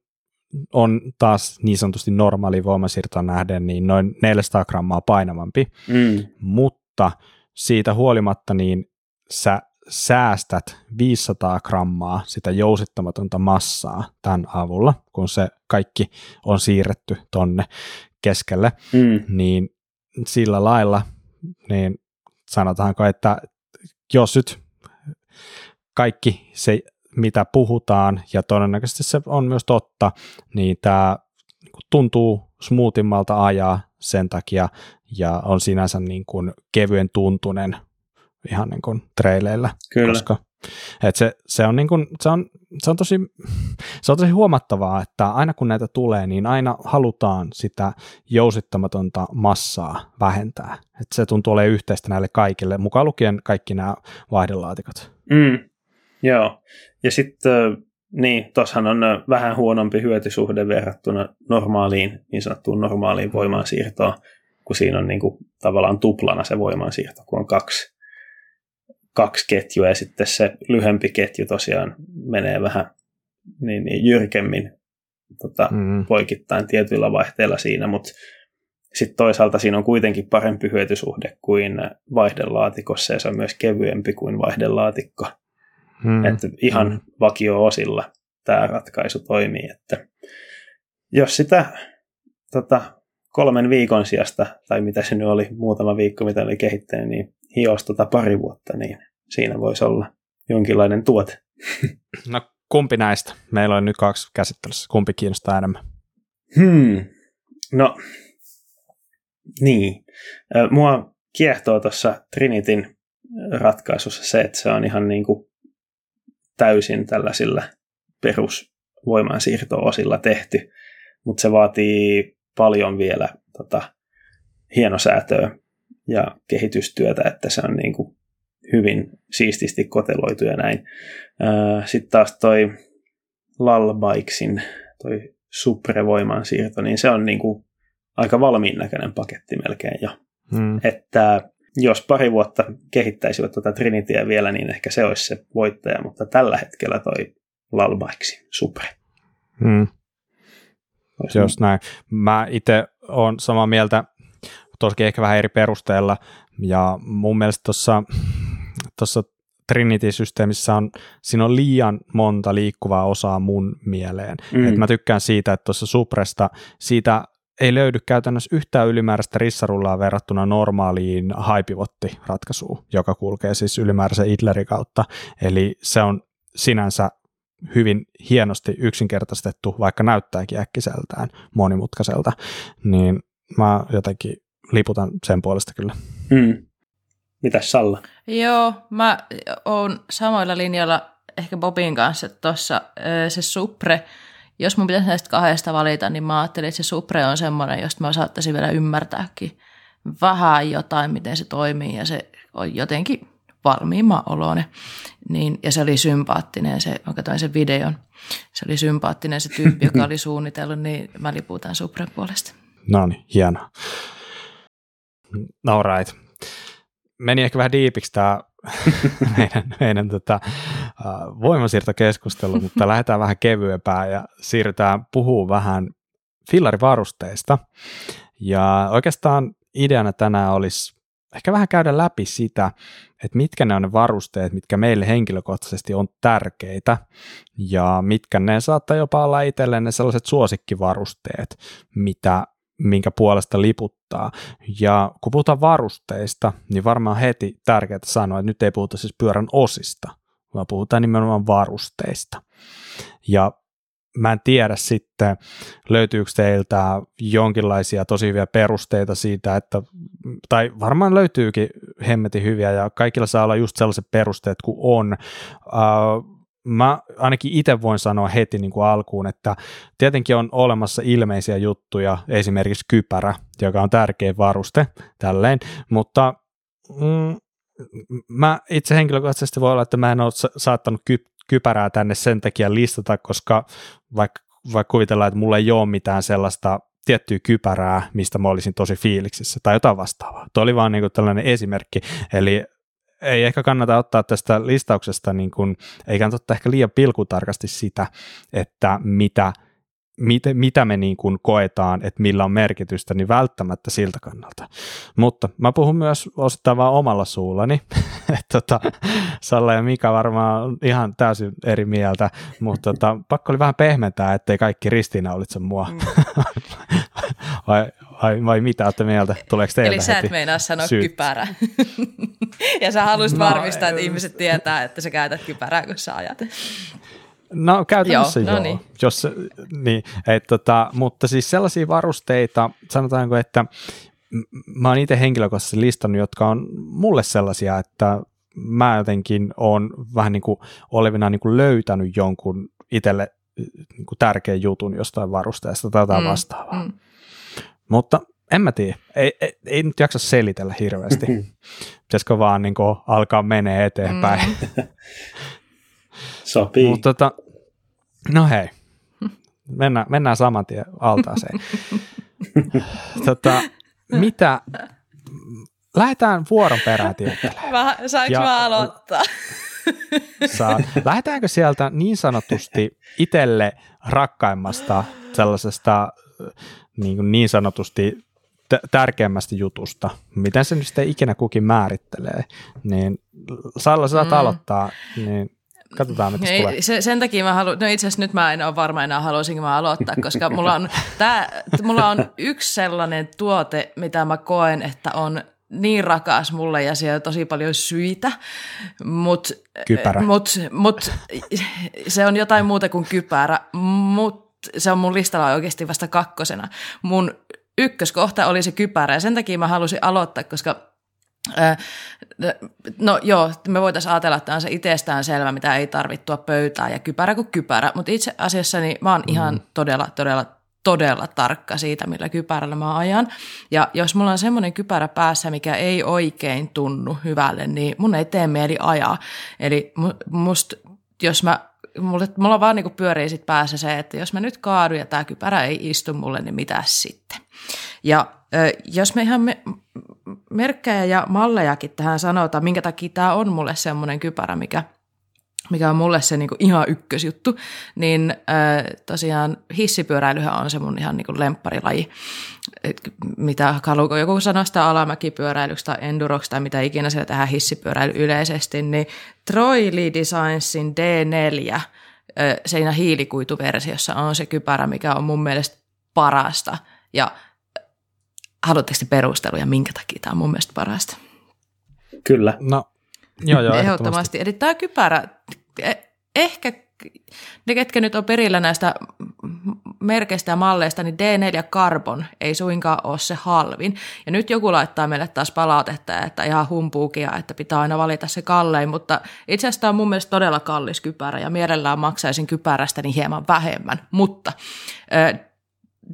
on taas niin sanotusti normaali voimasiirto nähden niin noin 400 grammaa painavampi, mm. mutta siitä huolimatta niin sä säästät 500 grammaa sitä jousittamatonta massaa tämän avulla, kun se kaikki on siirretty tonne keskelle, mm. niin sillä lailla, niin sanotaanko, että jos nyt kaikki se, mitä puhutaan, ja todennäköisesti se on myös totta, niin tämä tuntuu smoothimmalta ajaa sen takia, ja on sinänsä niin kuin kevyen tuntunen ihan niin kuin traileillä. Kyllä. Koska, et se, se, on niin kuin, se, on, se, on tosi, se on tosi huomattavaa, että aina kun näitä tulee, niin aina halutaan sitä jousittamatonta massaa vähentää. Et se tuntuu olemaan yhteistä näille kaikille, mukaan lukien kaikki nämä vaihdelaatikot. Mm, joo, ja sitten niin, tuossahan on vähän huonompi hyötysuhde verrattuna normaaliin, niin sanottuun normaaliin voimansiirtoon, kun siinä on niin kuin, tavallaan tuplana se voimansiirto, kun on kaksi kaksi ketjua ja sitten se lyhempi ketju tosiaan menee vähän niin, niin jyrkemmin tota, mm. poikittain tietyillä vaihteilla siinä, mutta sitten toisaalta siinä on kuitenkin parempi hyötysuhde kuin vaihdelaatikossa ja se on myös kevyempi kuin vaihdelaatikko. Mm. Että ihan mm. vakio-osilla tämä ratkaisu toimii. Että jos sitä tota, kolmen viikon sijasta, tai mitä se nyt oli, muutama viikko, mitä oli kehittänyt, niin hios tota pari vuotta, niin siinä voisi olla jonkinlainen tuote. No kumpi näistä? Meillä on nyt kaksi käsittelyssä. Kumpi kiinnostaa enemmän? Hmm. No, niin. Mua kiehtoo tuossa Trinitin ratkaisussa se, että se on ihan niin kuin täysin tällaisilla perusvoimansiirto-osilla tehty, mutta se vaatii paljon vielä tota, hienosäätöä ja kehitystyötä, että se on niin kuin hyvin siististi koteloitu ja näin. Sitten taas toi Lalbikesin, toi Supre-voiman siirto, niin se on niin kuin aika valmiin näköinen paketti melkein jo. Hmm. Että jos pari vuotta kehittäisivät tuota Trinityä vielä, niin ehkä se olisi se voittaja, mutta tällä hetkellä toi Lalbikesin Supre. Hmm. Jos näin. Mä itse olen samaa mieltä, toski ehkä vähän eri perusteella, ja mun mielestä tuossa tuossa Trinity-systeemissä on, siinä on liian monta liikkuvaa osaa mun mieleen. Mm. Et mä tykkään siitä, että tuossa Supresta siitä ei löydy käytännössä yhtään ylimääräistä rissarullaa verrattuna normaaliin haipivotti-ratkaisuun, joka kulkee siis ylimääräisen Idlerin kautta. Eli se on sinänsä hyvin hienosti yksinkertaistettu, vaikka näyttääkin äkkiseltään monimutkaiselta, niin mä jotenkin liputan sen puolesta kyllä. Mm. Mitäs Salla? Joo, mä oon samoilla linjoilla ehkä Bobin kanssa, että tuossa se Supre, jos mun pitäisi näistä kahdesta valita, niin mä ajattelin, että se Supre on semmoinen, josta mä saattaisin vielä ymmärtääkin vähän jotain, miten se toimii ja se on jotenkin valmiimman oloinen. Niin, ja se oli sympaattinen, se, mä katsoin sen videon, se oli sympaattinen se tyyppi, joka oli suunnitellut, niin mä liputan Supren puolesta. No niin, hienoa. No right meni ehkä vähän diipiksi tämä meidän, meidän tota, voimasiirtokeskustelu, mutta lähdetään vähän kevyempään ja siirrytään puhumaan vähän fillarivarusteista. Ja oikeastaan ideana tänään olisi ehkä vähän käydä läpi sitä, että mitkä ne on ne varusteet, mitkä meille henkilökohtaisesti on tärkeitä ja mitkä ne saattaa jopa olla itselleen ne sellaiset suosikkivarusteet, mitä minkä puolesta liputtaa. Ja kun puhutaan varusteista, niin varmaan heti tärkeää sanoa, että nyt ei puhuta siis pyörän osista, vaan puhutaan nimenomaan varusteista. Ja mä en tiedä sitten, löytyykö teiltä jonkinlaisia tosi hyviä perusteita siitä, että, tai varmaan löytyykin hemmetin hyviä, ja kaikilla saa olla just sellaiset perusteet kuin on. Uh, mä ainakin itse voin sanoa heti niin kuin alkuun, että tietenkin on olemassa ilmeisiä juttuja, esimerkiksi kypärä, joka on tärkeä varuste tälleen, mutta mm, mä itse henkilökohtaisesti voi olla, että mä en ole saattanut ky- kypärää tänne sen takia listata, koska vaikka, vaikka kuvitellaan, että mulla ei ole mitään sellaista tiettyä kypärää, mistä mä olisin tosi fiiliksissä tai jotain vastaavaa. Tuo oli vaan niin tällainen esimerkki, eli ei ehkä kannata ottaa tästä listauksesta, niin kuin, ei kannata ottaa ehkä liian pilkutarkasti sitä, että mitä, mit, mitä me niin kuin koetaan, että millä on merkitystä, niin välttämättä siltä kannalta. Mutta mä puhun myös osittain vaan omalla suullani, että tota, Salla ja Mika varmaan on ihan täysin eri mieltä, mutta tota, pakko oli vähän pehmentää, ettei kaikki ristiinnaulitse mua. Mm. vai, vai, vai mitä olette mieltä? Tuleeko teiltä Eli sä et meinaa sanoa syyt? kypärä. ja sä haluaisit no, varmistaa, että ihmiset tietää, että sä käytät kypärää, kun sä ajat. No käytännössä joo. No joo. Niin. Jos, niin, et, tota, mutta siis sellaisia varusteita, sanotaanko, että mä oon itse henkilökohtaisesti listannut, jotka on mulle sellaisia, että mä jotenkin on vähän niin kuin olevina niin kuin löytänyt jonkun itselle niin kuin tärkeän jutun jostain varusteesta tai jotain mm, vastaavaa. Mm. Mutta en mä tiedä, ei, ei, ei nyt jaksa selitellä hirveästi. Pitäisikö vaan niin kuin alkaa menee eteenpäin. Mm. Sopii. Mutta tota, no hei, mennään, mennään saman tien altaaseen. tota, mitä, lähdetään vuoron perään Mä, saanko ja, mä aloittaa? Saa. Lähdetäänkö sieltä niin sanotusti itselle rakkaimmasta sellaisesta niin, kuin niin sanotusti t- tärkeämmästä jutusta, miten se nyt sitten ikinä kukin määrittelee, niin Salla saat mm. aloittaa, niin Katsotaan, mitä Ei, tulee. Se, sen takia mä haluan, no itse asiassa nyt mä en ole varma enää haluaisinko mä aloittaa, koska mulla on, tää, mulla on yksi sellainen tuote, mitä mä koen, että on niin rakas mulle ja siellä on tosi paljon syitä, mutta mut, mut, se on jotain muuta kuin kypärä, mutta se on mun listalla oikeasti vasta kakkosena. Mun ykköskohta oli se kypärä ja sen takia mä halusin aloittaa, koska No joo, me voitaisiin ajatella, että on se itsestään selvä, mitä ei tarvittua pöytää ja kypärä kuin kypärä, mutta itse asiassa niin mä oon mm. ihan todella, todella, todella tarkka siitä, millä kypärällä mä ajan. Ja jos mulla on semmoinen kypärä päässä, mikä ei oikein tunnu hyvälle, niin mun ei tee mieli ajaa. Eli musta, jos mä mulle, mulla vaan niin pyörii sit päässä se, että jos mä nyt kaadun ja tämä kypärä ei istu mulle, niin mitä sitten. Ja jos me ihan me, merkkejä ja mallejakin tähän sanotaan, minkä takia tämä on mulle semmoinen kypärä, mikä, mikä on mulle se niinku ihan ykkösjuttu, niin äh, tosiaan hissipyöräilyhän on se mun ihan niinku lempparilaji. Et mitä haluuko joku sanoa sitä alamäkipyöräilyksi tai enduroksi tai mitä ikinä siellä tehdään hissipyöräily yleisesti, niin Troili Designsin D4 äh, siinä hiilikuituversiossa on se kypärä, mikä on mun mielestä parasta ja haluatteko te perusteluja, minkä takia tämä on mun mielestä parasta? Kyllä. No, joo, joo, ehdottomasti. Eli tämä kypärä, e, ehkä ne, ketkä nyt on perillä näistä merkeistä ja malleista, niin D4 Carbon ei suinkaan ole se halvin. Ja nyt joku laittaa meille taas palautetta, että ihan humpuukia, että pitää aina valita se kallein, mutta itse asiassa tämä on mun mielestä todella kallis kypärä ja mielellään maksaisin kypärästä niin hieman vähemmän. Mutta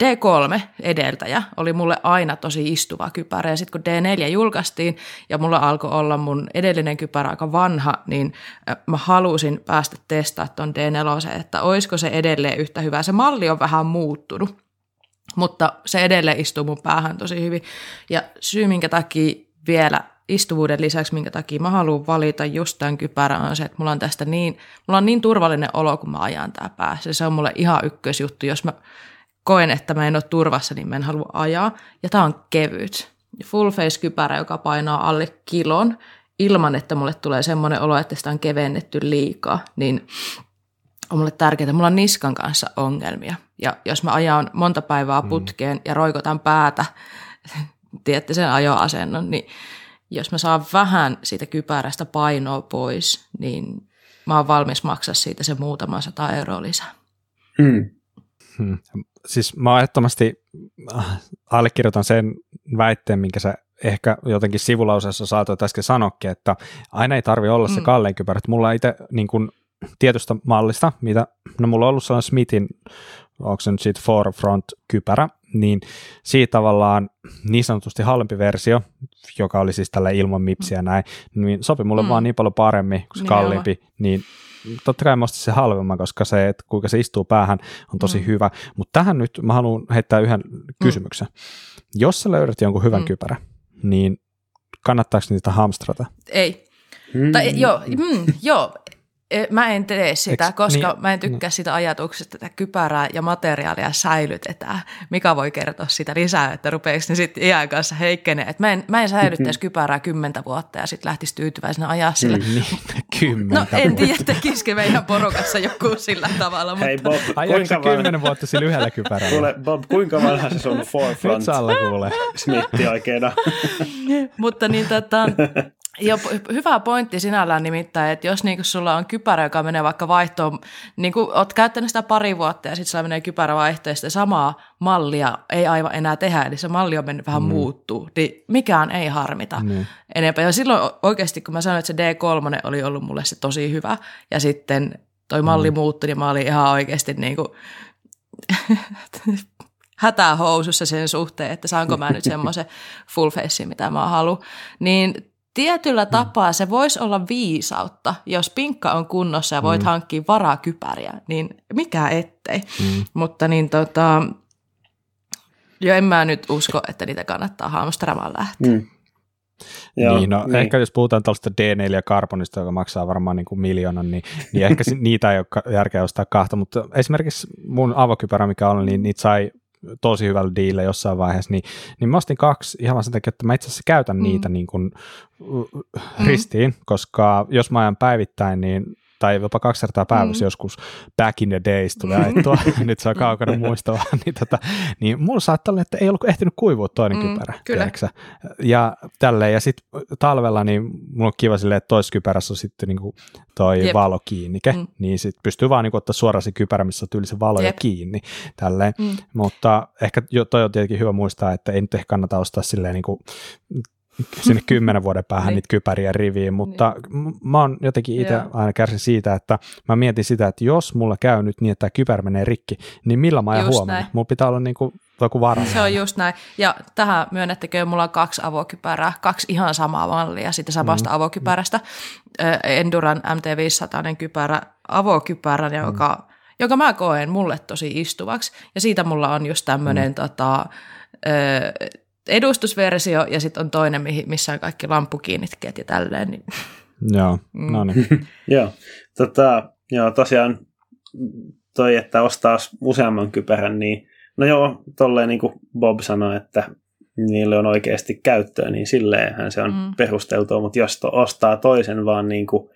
D3 edeltäjä oli mulle aina tosi istuva kypärä ja sitten kun D4 julkaistiin ja mulla alkoi olla mun edellinen kypärä aika vanha, niin mä halusin päästä testaamaan ton D4, että olisiko se edelleen yhtä hyvä. Se malli on vähän muuttunut, mutta se edelleen istuu mun päähän tosi hyvin. Ja syy minkä takia vielä istuvuuden lisäksi, minkä takia mä haluan valita just tämän kypärän, on se, että mulla on tästä niin, mulla on niin turvallinen olo, kun mä ajan tää päässä. Se on mulle ihan ykkösjuttu, jos mä koen, että mä en ole turvassa, niin mä en halua ajaa. Ja tää on kevyt. Full face kypärä, joka painaa alle kilon, ilman että mulle tulee semmoinen olo, että sitä on kevennetty liikaa, niin on mulle tärkeää. Mulla on niskan kanssa ongelmia. Ja jos mä ajan monta päivää mm. putkeen mm. ja roikotan päätä, tiedätte sen ajoasennon, niin jos mä saan vähän siitä kypärästä painoa pois, niin mä oon valmis maksaa siitä se muutama sata euroa lisää. Hmm. Hmm. Siis mä ehdottomasti äh, allekirjoitan sen väitteen, minkä sä ehkä jotenkin sivulauseessa saatoit äsken sanoakin, että aina ei tarvi olla se mm. kallein kypärä. Mulla itse niin kuin, tietystä mallista, mitä, no mulla on ollut sellainen Smithin, onko se nyt siitä Forefront-kypärä, niin siitä tavallaan niin sanotusti halvempi versio, joka oli siis tällä ilman mipsiä mm. näin, niin sopi mulle mm. vaan niin paljon paremmin kuin se niin kalliimpi, niin totta kai mä se halvemman, koska se, että kuinka se istuu päähän, on tosi mm. hyvä. Mutta tähän nyt mä haluan heittää yhden mm. kysymyksen. Jos sä löydät jonkun hyvän mm. kypärä, niin kannattaako niitä hamstrata? Ei. Mm. Tai, joo, mm, joo, mä en tee sitä, Eks, koska niin, mä en tykkää niin. sitä ajatuksesta, että kypärää ja materiaalia säilytetään. Mikä voi kertoa sitä lisää, että rupeeksi ne sitten iän kanssa heikkenee. Et mä, en, mä en säilyttäisi kypärää kymmentä vuotta ja sitten lähtisi tyytyväisenä ajaa sille. Mm, niin, kymmentä No en tiedä, tekisikö meidän porukassa joku sillä tavalla. Hei Bob, kuinka kymmenen vuotta sillä yhdellä kypärällä? Kuule Bob, kuinka vanha se sun forefront Nyt alla kuule. Smitti oikein Mutta niin tota, Jo, hyvä pointti sinällään nimittäin, että jos niinku sulla on kypärä, joka menee vaikka vaihtoon, niin kuin oot käyttänyt sitä pari vuotta ja sitten sulla menee kypärä vaihtoon ja samaa mallia ei aivan enää tehdä, eli se malli on mennyt vähän mm. muuttuu, niin mikään ei harmita mm. enempää. Ja silloin oikeasti, kun mä sanoin, että se D3 oli ollut mulle se tosi hyvä ja sitten toi malli mm. muuttui, niin mä olin ihan oikeasti niin kuin hätähousussa sen suhteen, että saanko mä nyt semmoisen full face, mitä mä haluan. Niin Tietyllä mm. tapaa se voisi olla viisautta, jos pinkka on kunnossa ja voit mm. hankkia varakypäriä, niin mikä ettei. Mm. Mutta niin tota, jo en mä nyt usko, että niitä kannattaa hamstramaan lähteä. Mm. Joo, niin, no, niin. ehkä jos puhutaan tuollaista D4-karbonista, joka maksaa varmaan niin kuin miljoonan, niin, niin ehkä niitä ei ole järkeä ostaa kahta, mutta esimerkiksi mun avokypärä, mikä on, niin niitä sai tosi hyvällä diillä jossain vaiheessa, niin, niin mä ostin kaksi ihan vaan sen takia, että mä itse asiassa käytän mm. niitä niin kuin, ristiin, mm. koska jos mä ajan päivittäin, niin tai jopa kaksi kertaa päivässä mm. joskus back in the days tulee ajettua, nyt se on kaukana muistava, niin, tota, niin mulla saattaa olla, että ei ollut ehtinyt kuivua toinen mm, kypärä. Kyllä. Ja tälleen, ja sitten talvella niin mulla on kiva silleen, että toisessa kypärässä on sitten niinku toi Jep. valo kiinni, mm. niin sitten pystyy vaan niinku ottaa suoraan se kypärä, missä on tyyli se valo Jep. kiinni, tälleen. Mm. Mutta ehkä jo, toi on tietenkin hyvä muistaa, että ei nyt ehkä kannata ostaa silleen niinku sinne kymmenen vuoden päähän niin. niitä kypäriä riviin, mutta niin. mä oon jotenkin itse aina kärsin siitä, että mä mietin sitä, että jos mulla käy nyt niin, että tämä kypärä menee rikki, niin millä mä ajan huomenna? Mulla pitää olla niin kuin joku vara. Se on just näin. Ja tähän myönnettekö, mulla on kaksi avokypärää, kaksi ihan samaa mallia siitä samasta mm. avokypärästä. Enduran MT500 kypärä, avokypärän, mm. joka, joka mä koen mulle tosi istuvaksi. Ja siitä mulla on just tämmöinen mm. tota, edustusversio ja sitten on toinen, missä on kaikki lampukiinnitkkeet ja tälleen. Niin. Joo, mm. no niin. joo, tota, joo, tosiaan toi, että ostaa useamman kypärän, niin no joo, tolleen niin kuin Bob sanoi, että niille on oikeasti käyttöä, niin silleenhän se on mm. perusteltua, mutta jos to ostaa toisen vaan niin kuin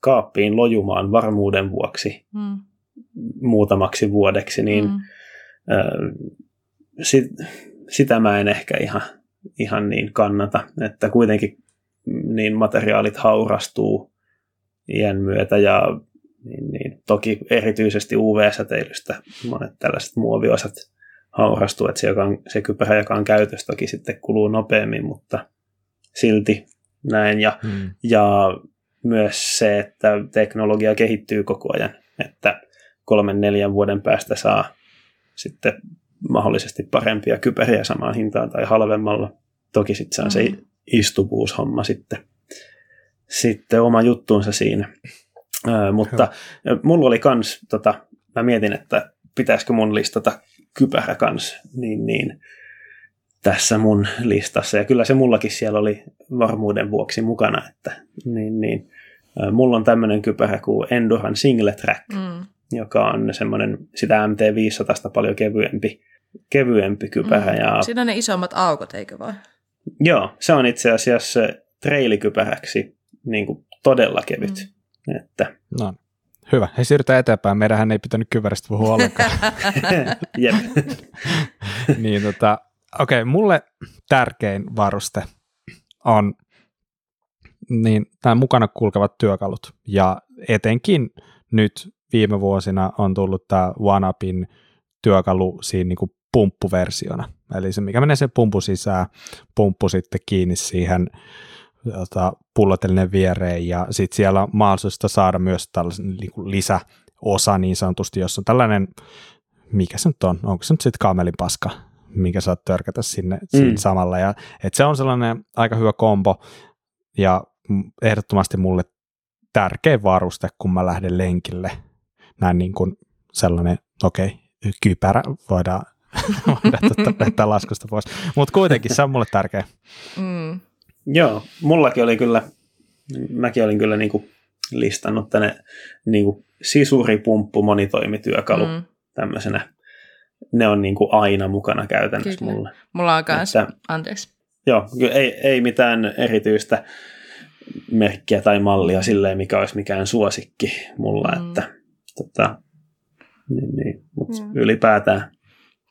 kaappiin lojumaan varmuuden vuoksi mm. muutamaksi vuodeksi, niin mm. äh, sit, sitä mä en ehkä ihan, ihan niin kannata, että kuitenkin niin materiaalit haurastuu iän myötä ja niin, niin, toki erityisesti UV-säteilystä monet tällaiset muoviosat haurastuu, että se, joka on, se kypärä, joka on käytössä, toki sitten kuluu nopeammin, mutta silti näin. Ja, hmm. ja myös se, että teknologia kehittyy koko ajan, että kolmen neljän vuoden päästä saa sitten mahdollisesti parempia kypäriä samaan hintaan tai halvemmalla. Toki sitten se on se mm. istuvuushomma sitten, sitten oma juttuunsa siinä. Ää, mutta Hyvä. mulla oli kans, tota, mä mietin, että pitäisikö mun listata kypärä kans, niin, niin tässä mun listassa. Ja kyllä se mullakin siellä oli varmuuden vuoksi mukana, että niin, niin. Mulla on tämmöinen kypärä kuin Enduran Single Track, mm. Joka on semmoinen sitä MT500 paljon kevyempi kevyempi kypärä. Mm. Ja... Siinä on ne isommat aukot, eikö vaan? Joo, se on itse asiassa treilikypäräksi niin kuin todella kevyt. Mm. Että... No, hyvä. He siirrytään eteenpäin. Meidän ei pitänyt kypärästä puhua ollenkaan. Jep. niin, tota, okei, okay, mulle tärkein varuste on niin, tämä mukana kulkevat työkalut. Ja etenkin nyt viime vuosina on tullut tämä OneUpin työkalu siinä niin kuin pumppuversiona. Eli se, mikä menee se pumpu sisään, pumppu sitten kiinni siihen jota, pullotellinen viereen ja sitten siellä on mahdollisuus saada myös tällaisen niin lisäosa niin sanotusti, jos on tällainen, mikä se nyt on, onko se nyt sitten kamelin paska, minkä saat törkätä sinne mm. samalla. Ja, et se on sellainen aika hyvä kombo ja ehdottomasti mulle tärkein varuste, kun mä lähden lenkille. Näin niin kuin sellainen, okei, okay, kypärä voidaan, vetää laskusta pois. Mutta kuitenkin se on mulle tärkeä. Mm. Joo, mullakin oli kyllä, mäkin olin kyllä niinku listannut tänne niinku sisuripumppu monitoimityökalu mm. tämmöisenä. Ne on niinku aina mukana käytännössä kyllä. mulle. Mulla on kanssa, anteeksi. Joo, ei, ei mitään erityistä merkkiä tai mallia silleen, mikä olisi mikään suosikki mulla, mm. että tota, niin, niin, mutta mm. ylipäätään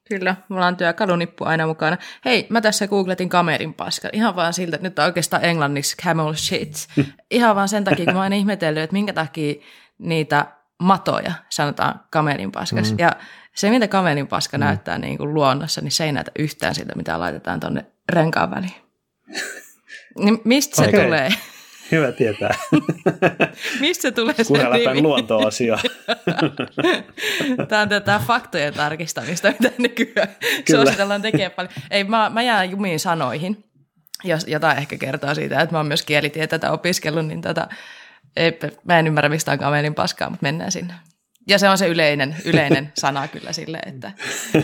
Kyllä, mulla on työkalunippu aina mukana. Hei, mä tässä googletin kamerin paska. Ihan vaan siltä, että nyt on oikeastaan englanniksi camel shit. Ihan vaan sen takia, kun mä oon ihmetellyt, että minkä takia niitä matoja sanotaan kamerin paskas. Mm. Ja se, mitä kamerin paska mm. näyttää niin kuin luonnossa, niin se ei näytä yhtään sitä, mitä laitetaan tuonne renkaan väliin. niin mistä se okay. tulee? Hyvä tietää. Mistä tulee se nimi? luontoasia. Tämä on tätä faktojen tarkistamista, mitä nykyään Kyllä. suositellaan tekemään paljon. Ei, mä, mä jään jumiin sanoihin, jos jotain ehkä kertoo siitä, että mä oon myös kielitieteitä opiskellut, niin tota, ei, mä en ymmärrä mistään kamelin paskaa, mutta mennään sinne. Ja se on se yleinen, yleinen sana kyllä sille, että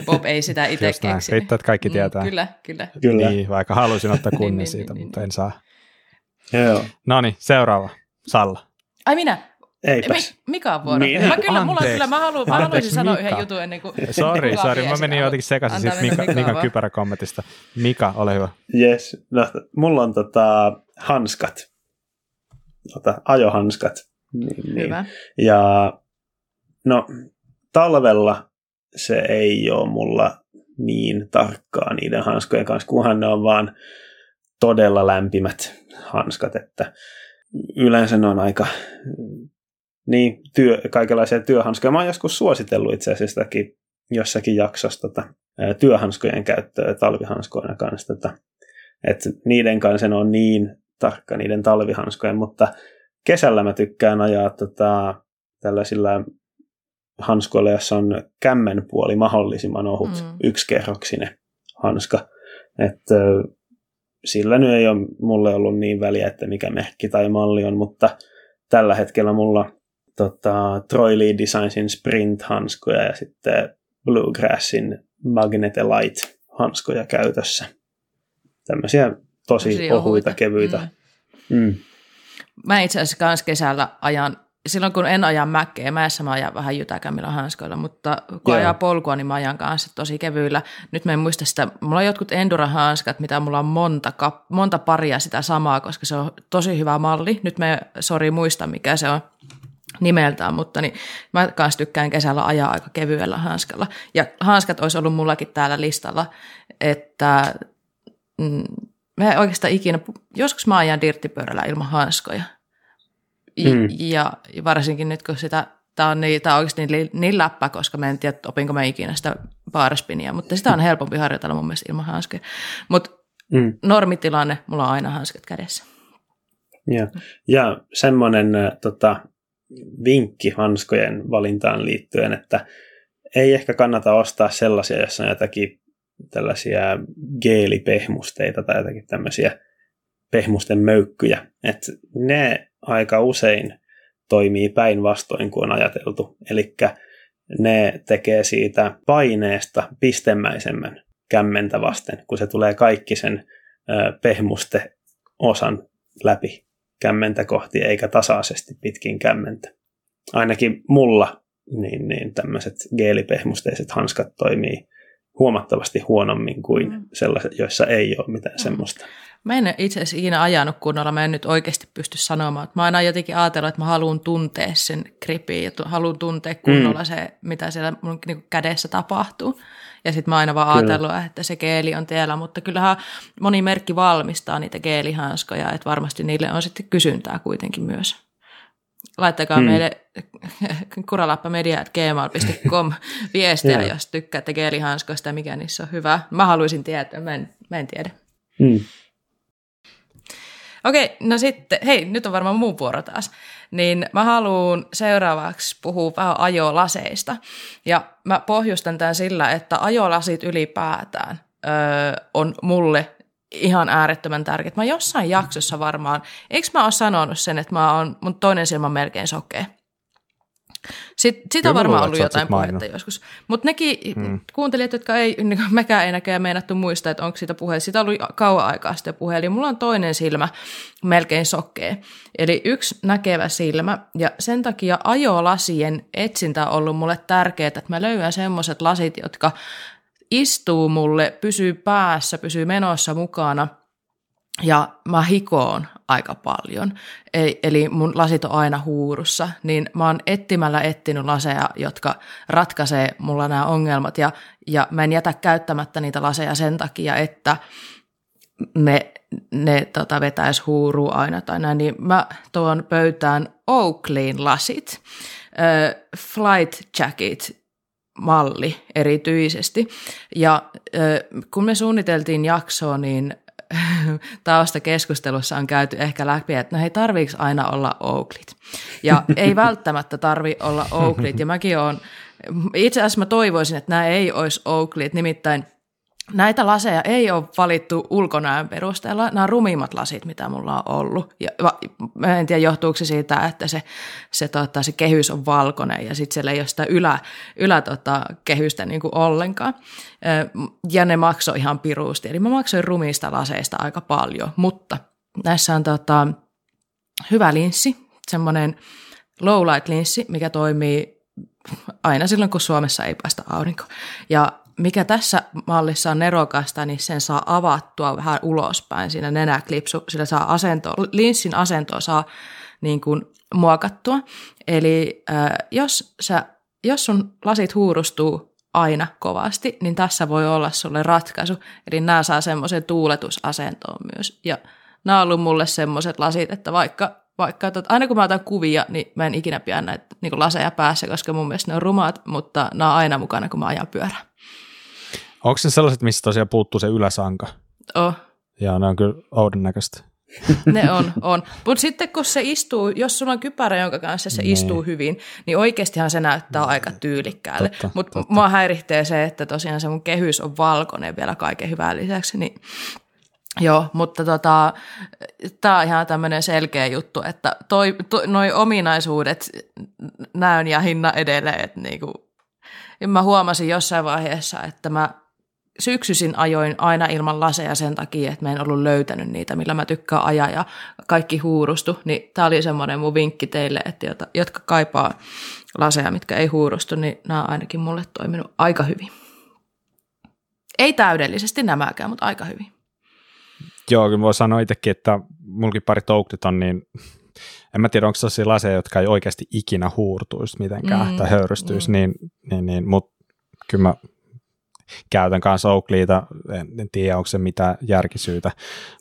Bob ei sitä itse keksi. Riittää, että kaikki tietää. Mm, kyllä, kyllä. kyllä. Niin, vaikka halusin ottaa kunnia niin, niin, siitä, niin, mutta niin. en saa. Joo. No niin, seuraava. Salla. Ai minä? Eipäs. Mika on vuoro. Minä? Mä, kyllä, mulla, kyllä, mä, haluan, mä haluaisin Mika. sanoa yhden jutun ennen kuin... Sori, sori, mä menin jotenkin sekaisin siitä Mika, Mikan kypäräkommentista. Mika, ole hyvä. Yes, no, mulla on tota, hanskat. Tota, ajohanskat. Niin, niin. Hyvä. Ja no, talvella se ei ole mulla niin tarkkaa niiden hanskojen kanssa, kunhan ne on vaan todella lämpimät hanskat, että yleensä ne on aika niin, työ, kaikenlaisia työhanskoja. Mä oon joskus suositellut itse asiassa jossakin jaksossa tota, työhanskojen käyttöä talvihanskoina kanssa. Tota, että niiden kanssa on niin tarkka niiden talvihanskojen, mutta kesällä mä ajaa tota, tällaisilla hanskoilla, jossa on kämmenpuoli mahdollisimman ohut, mm. yksikerroksinen hanska. Että sillä nyt ei ole mulle ollut niin väliä, että mikä merkki tai malli on, mutta tällä hetkellä mulla tota, Troy Lee Designsin Sprint-hanskoja ja sitten Bluegrassin Magnetolite-hanskoja käytössä. Tämmöisiä tosi, tosi ohuita, kevyitä. Mm. Mm. Mä itse asiassa kesällä ajan silloin kun en aja mäkeä, mäessä mä ajan vähän jytäkämmillä hanskoilla, mutta kun Joo. ajaa polkua, niin mä ajan kanssa tosi kevyillä. Nyt mä en muista sitä, mulla on jotkut Endura-hanskat, mitä mulla on monta, monta paria sitä samaa, koska se on tosi hyvä malli. Nyt mä sori muista, mikä se on nimeltään, mutta niin mä kanssa tykkään kesällä ajaa aika kevyellä hanskalla. Ja hanskat olisi ollut mullakin täällä listalla, että mm, mä oikeastaan ikinä, joskus mä ajan dirttipyörällä ilman hanskoja. Mm. Ja varsinkin nyt, kun sitä, tämä on, niin, tämä on oikeasti niin, niin läppä, koska mä en tiedä, opinko mä ikinä sitä baaraspinia, mutta sitä on helpompi harjoitella mun mielestä ilman hanskeja. Mutta mm. normitilanne, mulla on aina hanskat kädessä. Ja, ja semmoinen tota, vinkki hanskojen valintaan liittyen, että ei ehkä kannata ostaa sellaisia, jossa on jotakin tällaisia geelipehmusteita tai jotakin tämmöisiä pehmusten möykkyjä. että ne aika usein toimii päinvastoin kuin on ajateltu. Eli ne tekee siitä paineesta pistemäisemmän kämmentä vasten, kun se tulee kaikki sen pehmuste osan läpi kämmentä kohti, eikä tasaisesti pitkin kämmentä. Ainakin mulla niin, niin tämmöiset geelipehmusteiset hanskat toimii huomattavasti huonommin kuin mm. sellaiset, joissa ei ole mitään mm. semmoista. Mä en itse asiassa ikinä ajanut kunnolla, mä en nyt oikeasti pysty sanomaan. Mä aina jotenkin ajatellut, että mä haluan tuntea sen gripin ja haluan tuntea kunnolla mm. se, mitä siellä mun niin kädessä tapahtuu. Ja sitten mä aina vaan Kyllä. ajatellut, että se geeli on teillä, mutta kyllähän moni merkki valmistaa niitä geelihanskoja, että varmasti niille on sitten kysyntää kuitenkin myös. laittakaa hmm. meille kuralappamedia.gmail.com viestejä, jos tykkäätte geelihanskoista ja mikä niissä on hyvä. Mä haluaisin tietää, mä en, mä en tiedä. Hmm. Okei, no sitten, hei, nyt on varmaan muu vuoro taas. Niin mä haluan seuraavaksi puhua vähän ajolaseista. Ja mä pohjustan tämän sillä, että ajolasit ylipäätään öö, on mulle ihan äärettömän tärkeät. Mä jossain jaksossa varmaan, eikö mä ole sanonut sen, että mä oon, mun toinen silmä melkein sokee. Sitten, siitä on varmaan ollut jotain puhetta joskus. Mutta nekin hmm. kuuntelijat, jotka ei, niin mekään ei näköjään meinattu muistaa, että onko siitä puhe. Sitä oli kauan aikaa sitten puhe. Eli mulla on toinen silmä melkein sokkee. Eli yksi näkevä silmä. Ja sen takia ajolasien etsintä on ollut mulle tärkeää, että mä löydän semmoiset lasit, jotka istuu mulle, pysyy päässä, pysyy menossa mukana – ja mä hikoon aika paljon, eli mun lasit on aina huurussa, niin mä oon etsimällä etsinyt laseja, jotka ratkaisee mulla nämä ongelmat, ja, ja mä en jätä käyttämättä niitä laseja sen takia, että ne, ne tota, vetäisi huuruu aina tai näin, niin mä tuon pöytään Oakleyn lasit, äh, Flight Jacket malli erityisesti. Ja äh, kun me suunniteltiin jaksoa, niin taustakeskustelussa on käyty ehkä läpi, että no hei, tarviiko aina olla Oaklit? Ja ei välttämättä tarvi olla Oaklit, ja mäkin olen, itse asiassa mä toivoisin, että nämä ei olisi Oaklit, nimittäin Näitä laseja ei ole valittu ulkonäön perusteella. Nämä on rumimmat lasit, mitä mulla on ollut. Ja mä en tiedä, johtuuko se siitä, että se, se, tota, se kehys on valkoinen ja sitten siellä ei ole sitä ylä, ylä tota, kehystä niin ollenkaan. Ja ne maksoi ihan piruusti. Eli mä maksoin rumista laseista aika paljon, mutta näissä on tota, hyvä linssi, semmoinen low light linssi, mikä toimii aina silloin, kun Suomessa ei päästä aurinko. Ja mikä tässä mallissa on nerokasta, niin sen saa avattua vähän ulospäin siinä nenäklipsu, sillä saa asento, linssin asentoa saa niin kuin muokattua. Eli äh, jos, sä, jos sun lasit huurustuu aina kovasti, niin tässä voi olla sulle ratkaisu. Eli nämä saa semmoisen tuuletusasentoon myös. Ja nämä on ollut mulle semmoiset lasit, että vaikka, vaikka tot, aina kun mä otan kuvia, niin mä en ikinä pidä näitä niin laseja päässä, koska mun mielestä ne on rumaat, mutta nämä on aina mukana, kun mä ajan pyörää. Onko se sellaiset, missä tosiaan puuttuu se yläsanka? Oh. Ja ne on kyllä oudon näköistä. Ne on, on. Mutta sitten kun se istuu, jos sulla on kypärä, jonka kanssa se ne. Niin. istuu hyvin, niin oikeastihan se näyttää ne. aika tyylikkäälle. Mutta mua häiritsee se, että tosiaan se mun kehys on valkoinen vielä kaiken hyvää lisäksi, niin Joo, mutta tota, tämä on ihan tämmöinen selkeä juttu, että toi, toi, noi ominaisuudet näön ja hinna edelleen, että niinku, mä huomasin jossain vaiheessa, että mä syksyisin ajoin aina ilman laseja sen takia, että mä en ollut löytänyt niitä, millä mä tykkään ajaa ja kaikki huurustu. Niin tämä oli semmoinen mun vinkki teille, että jota, jotka kaipaa laseja, mitkä ei huurustu, niin nämä on ainakin mulle toiminut aika hyvin. Ei täydellisesti nämäkään, mutta aika hyvin. Joo, kyllä voi sanoa itsekin, että mulkin pari touktit on niin, en mä tiedä, onko sellaisia laseja, jotka ei oikeasti ikinä huurtuisi mitenkään mm, tai höyrystyisi, mm. niin, niin, niin mutta kyllä mä käytän kanssa Oakleyta, en, en tiedä onko se mitään järkisyytä.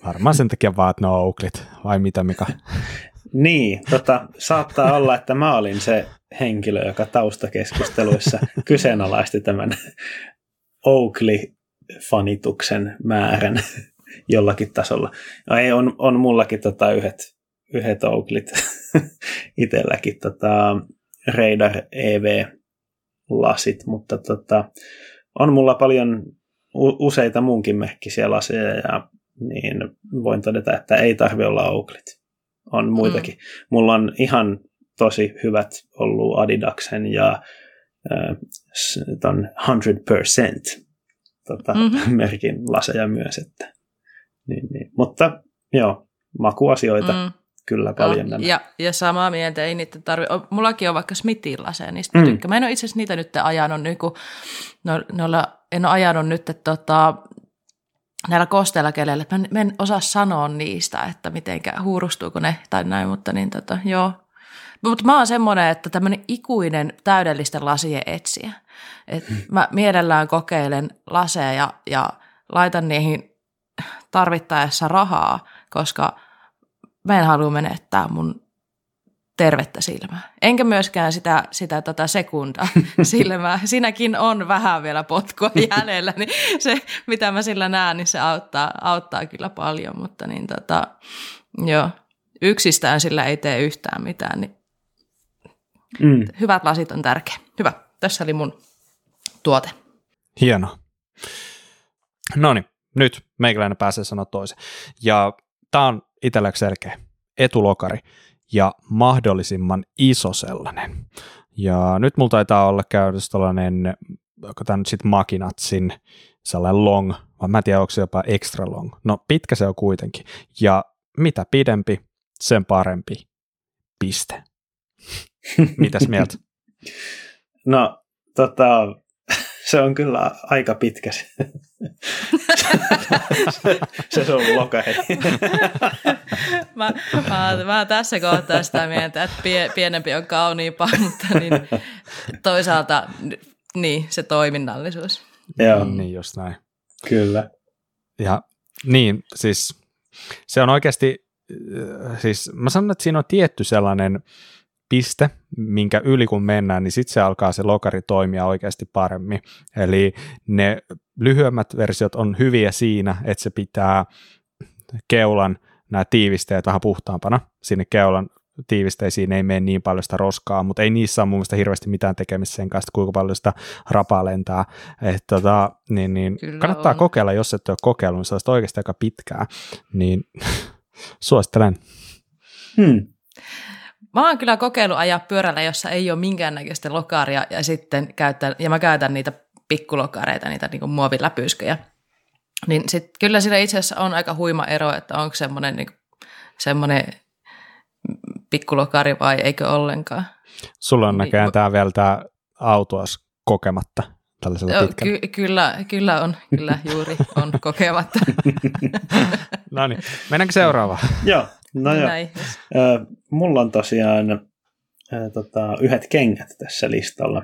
Varmaan sen takia vaan, että ne on Oakleyt, vai mitä Mika? niin, tota, saattaa olla, että mä olin se henkilö, joka taustakeskusteluissa kyseenalaisti tämän Oakley-fanituksen määrän jollakin tasolla. No ei, on, on mullakin tota yhdet, yhdet Oakleyt itselläkin tota, Radar EV-lasit, mutta tota, on mulla paljon useita muunkin merkkisiä laseja ja niin voin todeta, että ei tarvi olla Oaklit. On muitakin. Mm. Mulla on ihan tosi hyvät ollut Adidaksen ja äh, ton 100% tota, mm-hmm. merkin laseja myös. Että, niin, niin. Mutta joo, makuasioita. Mm kyllä paljon. No, ja, ja samaa mieltä, ei niitä tarvi. Mullakin on vaikka Smithin laseja, niistä mm. tykkään. Mä en ole itse asiassa niitä nyt ajanut, niin kuin, no, noilla, en ole ajanut nyt, että tota, näillä kosteilla kelellä, että mä en osaa sanoa niistä, että mitenkä huurustuuko ne tai näin, mutta niin tota, joo. Mutta mä oon semmoinen, että tämmöinen ikuinen täydellisten lasien etsiä. Et mm. Mä mielellään kokeilen laseja ja, ja laitan niihin tarvittaessa rahaa, koska – mä en halua menettää mun tervettä silmää. Enkä myöskään sitä, sitä tota sekundaa silmää. Siinäkin on vähän vielä potkua jäljellä, niin se, mitä mä sillä näen, niin se auttaa, auttaa kyllä paljon, mutta niin tota, joo, yksistään sillä ei tee yhtään mitään, niin mm. hyvät lasit on tärkeä. Hyvä, tässä oli mun tuote. Hieno. No niin, nyt meikäläinen pääsee sanoa toisen. Ja tämä on itselläksi selkeä etulokari ja mahdollisimman iso sellainen. Ja nyt mulla taitaa olla käytössä tällainen, onko tämä nyt sitten Makinatsin sellainen long, vai mä en tiedä, onko se jopa extra long. No pitkä se on kuitenkin. Ja mitä pidempi, sen parempi. Piste. Mitäs mieltä? No, tota, se on kyllä aika pitkä se, se, se on lokari. mä, mä, mä, tässä kohtaa sitä mieltä, että pie, pienempi on kauniimpaa, mutta niin, toisaalta niin, se toiminnallisuus. Joo. Niin just näin. Kyllä. Ja niin, siis se on oikeasti, siis mä sanon, että siinä on tietty sellainen piste, minkä yli kun mennään, niin sitten se alkaa se lokari toimia oikeasti paremmin. Eli ne lyhyemmät versiot on hyviä siinä, että se pitää keulan nämä tiivisteet vähän puhtaampana. Sinne keulan tiivisteisiin ei mene niin paljon sitä roskaa, mutta ei niissä ole mun mielestä hirveästi mitään tekemistä sen kanssa, kuinka paljon sitä rapaa lentää. Et tota, niin, niin kannattaa on. kokeilla, jos et ole kokeillut, niin se olisi oikeasti aika pitkää. Niin suosittelen. Hmm. Mä oon kyllä kokeillut ajaa pyörällä, jossa ei ole minkäännäköistä lokaria ja sitten käytän, ja mä käytän niitä pikkulokareita, niitä niin muoviläpysköjä. Niin sit kyllä siinä itse asiassa on aika huima ero, että onko semmoinen niin semmoinen pikkulokari vai eikö ollenkaan. Sulla on niin, näköjään niin, tämä vielä tämä autoas kokematta tällaisella Joo, ky- kyllä, kyllä on, kyllä juuri on kokematta. no niin, mennäänkö seuraavaan? Joo, No joo. Näin. mulla on tosiaan äh, tota, yhdet kengät tässä listalla.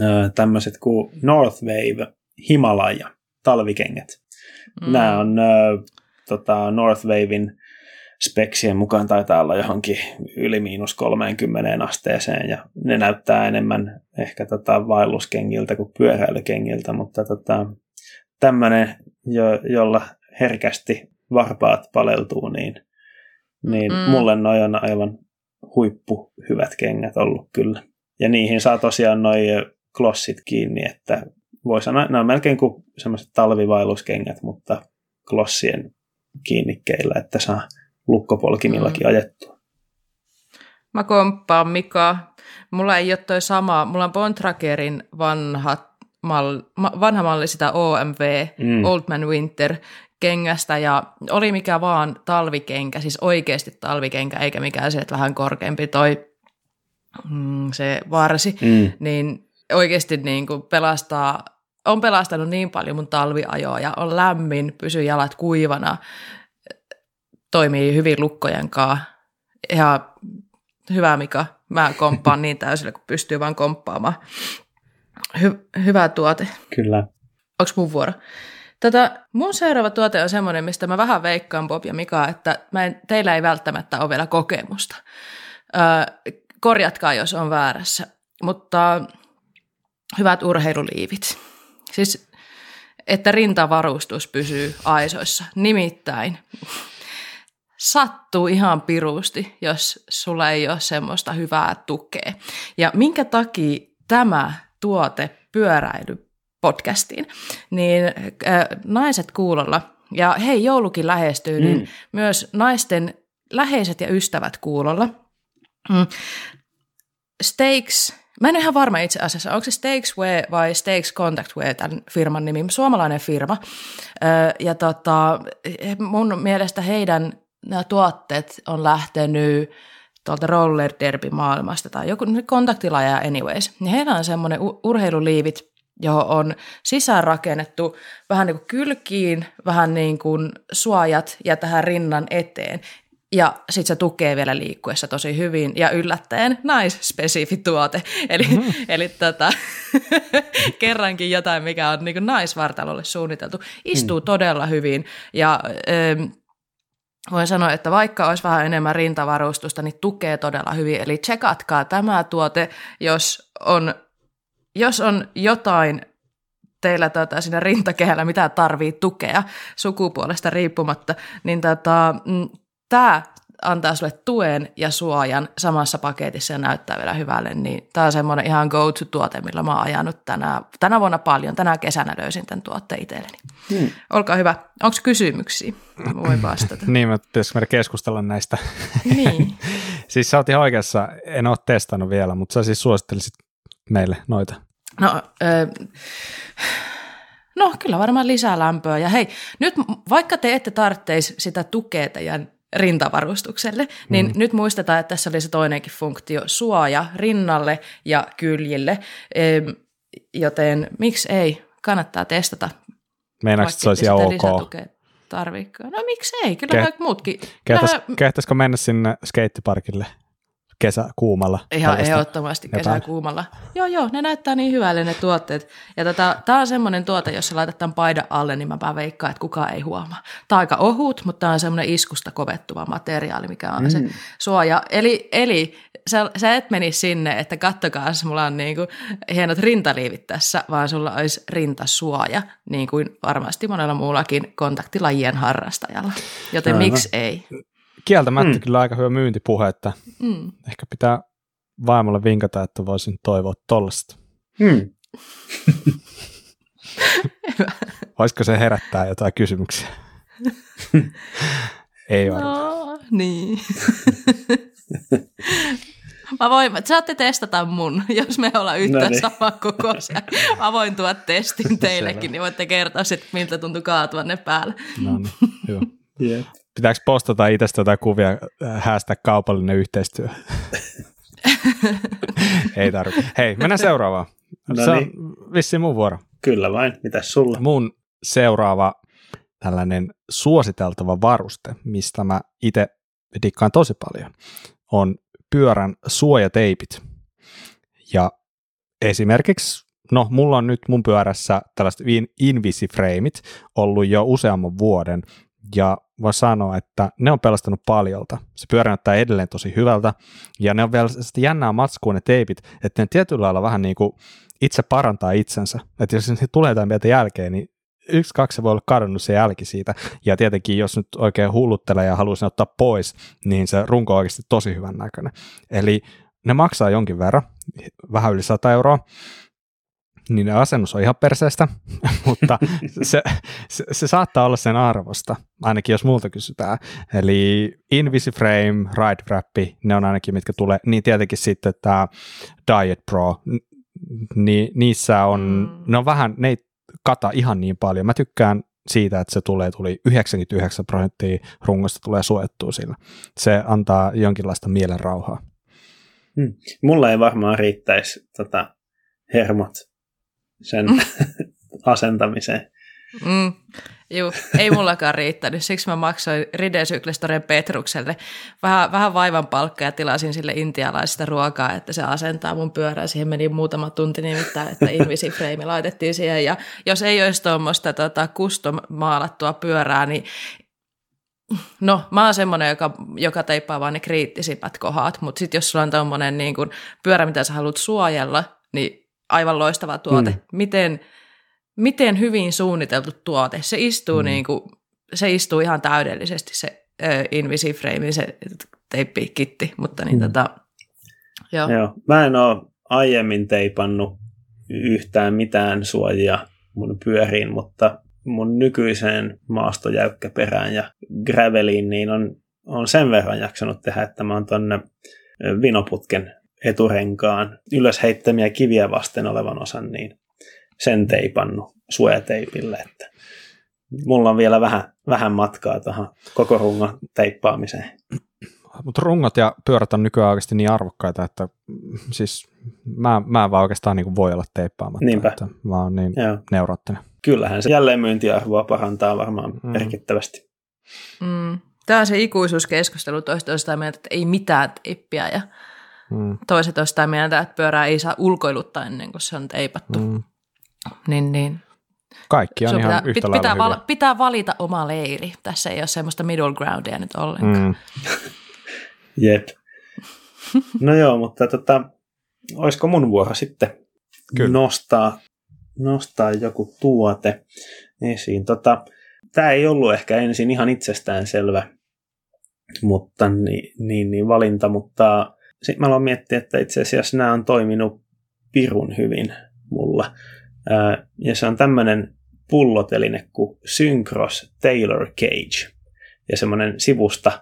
Äh, tämmöiset kuin North Wave Himalaya talvikengät. Mm. Nämä on äh, tota, North Wavein speksien mukaan taitaa olla johonkin yli miinus 30 asteeseen ja ne näyttää enemmän ehkä tota vaelluskengiltä kuin pyöräilykengiltä, mutta tota, tämmöinen, jo, jolla herkästi varpaat paleltuu, niin niin mm. mulle noi on aivan huippu hyvät kengät ollut kyllä. Ja niihin saa tosiaan noi klossit kiinni, että voi sanoa, ne on melkein kuin semmoiset talvivailuskengät, mutta klossien kiinnikkeillä, että saa lukkopolkimillakin mm. ajettua. Mä komppaan Mika. Mulla ei ole toi sama. Mulla on Bontragerin vanha, mal, vanha malli sitä OMV, mm. Old Man Winter, kengästä ja oli mikä vaan talvikenkä, siis oikeasti talvikenkä, eikä mikään se, että vähän korkeampi toi mm, se varsi, mm. niin oikeasti niin kuin pelastaa, on pelastanut niin paljon mun talviajoa ja on lämmin, pysyy jalat kuivana, toimii hyvin lukkojen kanssa. Ja hyvä Mika, mä komppaan niin täysillä, kun pystyy vaan komppaamaan. Hy- hyvä tuote. Kyllä. Onko mun vuoro? Tätä, mun seuraava tuote on semmoinen, mistä mä vähän veikkaan Bob ja Mika, että mä en, teillä ei välttämättä ole vielä kokemusta. Öö, korjatkaa, jos on väärässä. Mutta hyvät urheiluliivit. Siis, että rintavarustus pysyy aisoissa. Nimittäin sattuu ihan pirusti, jos sulla ei ole semmoista hyvää tukea. Ja minkä takia tämä tuote pyöräily podcastiin, niin äh, naiset kuulolla, ja hei joulukin lähestyy, niin mm. niin myös naisten läheiset ja ystävät kuulolla. Mm. Steaks, mä en ole ihan varma itse asiassa, onko se Steaksware vai Steaks Contactware tämän firman nimi, suomalainen firma. Äh, ja tota, mun mielestä heidän nämä tuotteet on lähtenyt tuolta roller derby maailmasta tai joku kontaktilaja anyways. Niin heillä on semmoinen urheiluliivit, johon on sisäänrakennettu vähän niin kuin kylkiin, vähän niin kuin suojat ja tähän rinnan eteen. Ja sitten se tukee vielä liikkuessa tosi hyvin ja yllättäen naisspesifi tuote. Eli, mm. eli tota, kerrankin jotain, mikä on niin naisvartalolle suunniteltu. Istuu mm. todella hyvin ja ö, voin sanoa, että vaikka olisi vähän enemmän rintavarustusta, niin tukee todella hyvin. Eli tsekatkaa tämä tuote, jos on, jos on jotain teillä tota, siinä rintakehällä, mitä tarvii tukea sukupuolesta riippumatta, niin tota, mm, tämä antaa sulle tuen ja suojan samassa paketissa ja näyttää vielä hyvälle, niin tämä on semmoinen ihan go-to-tuote, millä mä oon ajanut tänä, tänä vuonna paljon. Tänä kesänä löysin tämän tuotteen itselleni. Hmm. Olkaa hyvä. Onko kysymyksiä? Mä voin vastata. niin, mä pitäisikö meidän keskustella näistä? niin. siis sä oot ihan oikeassa, en ole testannut vielä, mutta sä siis suosittelisit meille noita. No, öö, no kyllä varmaan lisää lämpöä. Ja hei, nyt vaikka te ette tarvitse sitä tukea teidän rintavarustukselle, niin mm. nyt muistetaan, että tässä oli se toinenkin funktio, suoja rinnalle ja kyljille, joten miksi ei, kannattaa testata. Meinaatko, että se olisi ok? Tarviiko? No miksi ei, kyllä Ke- muutkin. Kehtäisikö mennä sinne skeittiparkille? Kesäkuumalla. Ihan ehdottomasti kesäkuumalla. Joo, joo, ne näyttää niin hyvälle ne tuotteet. Ja tota, tämä on semmoinen tuote, jos sä laitat tämän paidan alle, niin mä veikkaan, että kukaan ei huomaa. Tämä on aika ohut, mutta tämä on semmoinen iskusta kovettuva materiaali, mikä on mm. se suoja. Eli, eli sä, sä et menisi sinne, että kattokaa, mulla on niin kuin hienot rintaliivit tässä, vaan sulla olisi rintasuoja, niin kuin varmasti monella muullakin kontaktilajien harrastajalla. Joten miksi ei? Kieltämättä mm. kyllä aika hyvä myyntipuhe, että mm. ehkä pitää vaimolle vinkata, että voisin toivoa tollasta. Mm. Voisiko se herättää jotain kysymyksiä? Ei varmaan. No, niin. Mä voin, saatte testata mun, jos me ollaan yhtään no niin. sama kokoisia. Mä voin tuoda testin teillekin, niin voitte kertoa sitten, miltä tuntuu kaatua ne päälle. No niin, hyvä. Yeah. Pitääkö postata itsestä jotain kuvia, äh, häästä kaupallinen yhteistyö? Ei tarvitse. Hei, mennään seuraavaan. No Se on niin. vissiin mun vuoro. Kyllä vain. Mitäs sulla? Mun seuraava tällainen suositeltava varuste, mistä mä itse dikkaan tosi paljon, on pyörän suojateipit. Ja esimerkiksi, no mulla on nyt mun pyörässä tällaiset Invisiframeit ollut jo useamman vuoden, ja voi sanoa, että ne on pelastanut paljolta. Se pyörä näyttää edelleen tosi hyvältä, ja ne on vielä jännää matskua ne teipit, että ne tietyllä lailla vähän niin kuin itse parantaa itsensä. Että jos se tulee jotain mieltä jälkeen, niin yksi, kaksi voi olla kadonnut se jälki siitä. Ja tietenkin, jos nyt oikein hulluttelee ja haluaa ottaa pois, niin se runko on oikeasti tosi hyvän näköinen. Eli ne maksaa jonkin verran, vähän yli 100 euroa, niin asennus on ihan perseestä, mutta se, se, se saattaa olla sen arvosta, ainakin jos multa kysytään. Eli Invisiframe, Ride Wrap, ne on ainakin mitkä tulee, niin tietenkin sitten tämä Diet Pro, niin niissä on, mm. ne on vähän, ne ei kata ihan niin paljon. Mä tykkään siitä, että se tulee, tuli 99 prosenttia rungosta tulee suojattua sillä. Se antaa jonkinlaista mielenrauhaa. Hmm. Mulla ei varmaan riittäisi tota, hermot sen mm. asentamiseen. Mm. Juu, ei mullakaan riittänyt. Siksi mä maksoin Ridesyklestoren Petrukselle vähän, vähän vaivan palkkaa ja tilasin sille intialaisesta ruokaa, että se asentaa mun pyörää. Siihen meni muutama tunti nimittäin, että Invisiframe laitettiin siihen. Ja jos ei olisi tuommoista tota, custom-maalattua pyörää, niin No, mä oon semmoinen, joka, joka teippaa vaan ne kriittisimmät kohdat, mutta sitten jos sulla on tommonen niin kun, pyörä, mitä sä haluat suojella, niin aivan loistava tuote. Mm. Miten, miten hyvin suunniteltu tuote. Se istuu, mm. niin kuin, se istuu ihan täydellisesti se äh, Invisiframe, se teippikitti, mutta niin mm. tota, joo. joo. Mä en ole aiemmin teipannut yhtään mitään suojia mun pyöriin, mutta mun nykyiseen maastojäykkäperään ja graveliin niin on, on sen verran jaksanut tehdä, että mä oon tonne vinoputken eturenkaan ylös heittämiä kiviä vasten olevan osan, niin sen teipannut suojateipille, että mulla on vielä vähän, vähän matkaa tuohon koko rungon teippaamiseen. Mutta rungot ja pyörät on nykyään oikeasti niin arvokkaita, että siis mä, mä en vaan oikeastaan niin voi olla teippaamatta, Niinpä. että mä oon niin Joo. neuroottinen. Kyllähän se jälleenmyyntiarvoa parantaa varmaan mm. merkittävästi. Mm. Tämä on se ikuisuuskeskustelu toista mieltä, että ei mitään teippiä ja Mm. Toiset on mieltä, että pyörää ei saa ulkoiluttaa ennen kuin se on teipattu. Mm. Niin, niin. Kaikki on Sun ihan pitää, yhtä pit- pitää, val, pitää valita oma leiri. Tässä ei ole semmoista middle groundia nyt ollenkaan. Mm. Jep. No joo, mutta tota, olisiko mun vuoro sitten Kyllä. nostaa, nostaa joku tuote esiin. Tota, Tämä ei ollut ehkä ensin ihan itsestäänselvä mutta niin, niin, niin valinta, mutta sitten mä aloin miettiä, että itse asiassa nämä on toiminut pirun hyvin mulla. Ja se on tämmöinen pulloteline kuin Synchros Taylor Cage ja semmoinen sivusta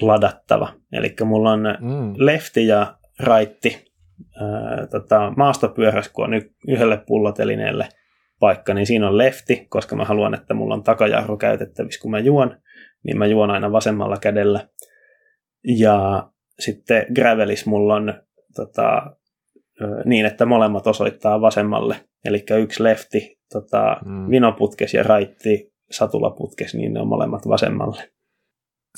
ladattava. Eli mulla on Mm. lefti ja raitti ää, tota, maastopyörässä, kun on y- yhdelle pullotelineelle paikka, niin siinä on lefti, koska mä haluan, että mulla on takajarru käytettävissä, kun mä juon, niin mä juon aina vasemmalla kädellä. Ja sitten gravelis mulla on tota, niin, että molemmat osoittaa vasemmalle. Eli yksi lefti tota, Mm. vinoputkes ja raitti satulaputkes, niin ne on molemmat vasemmalle.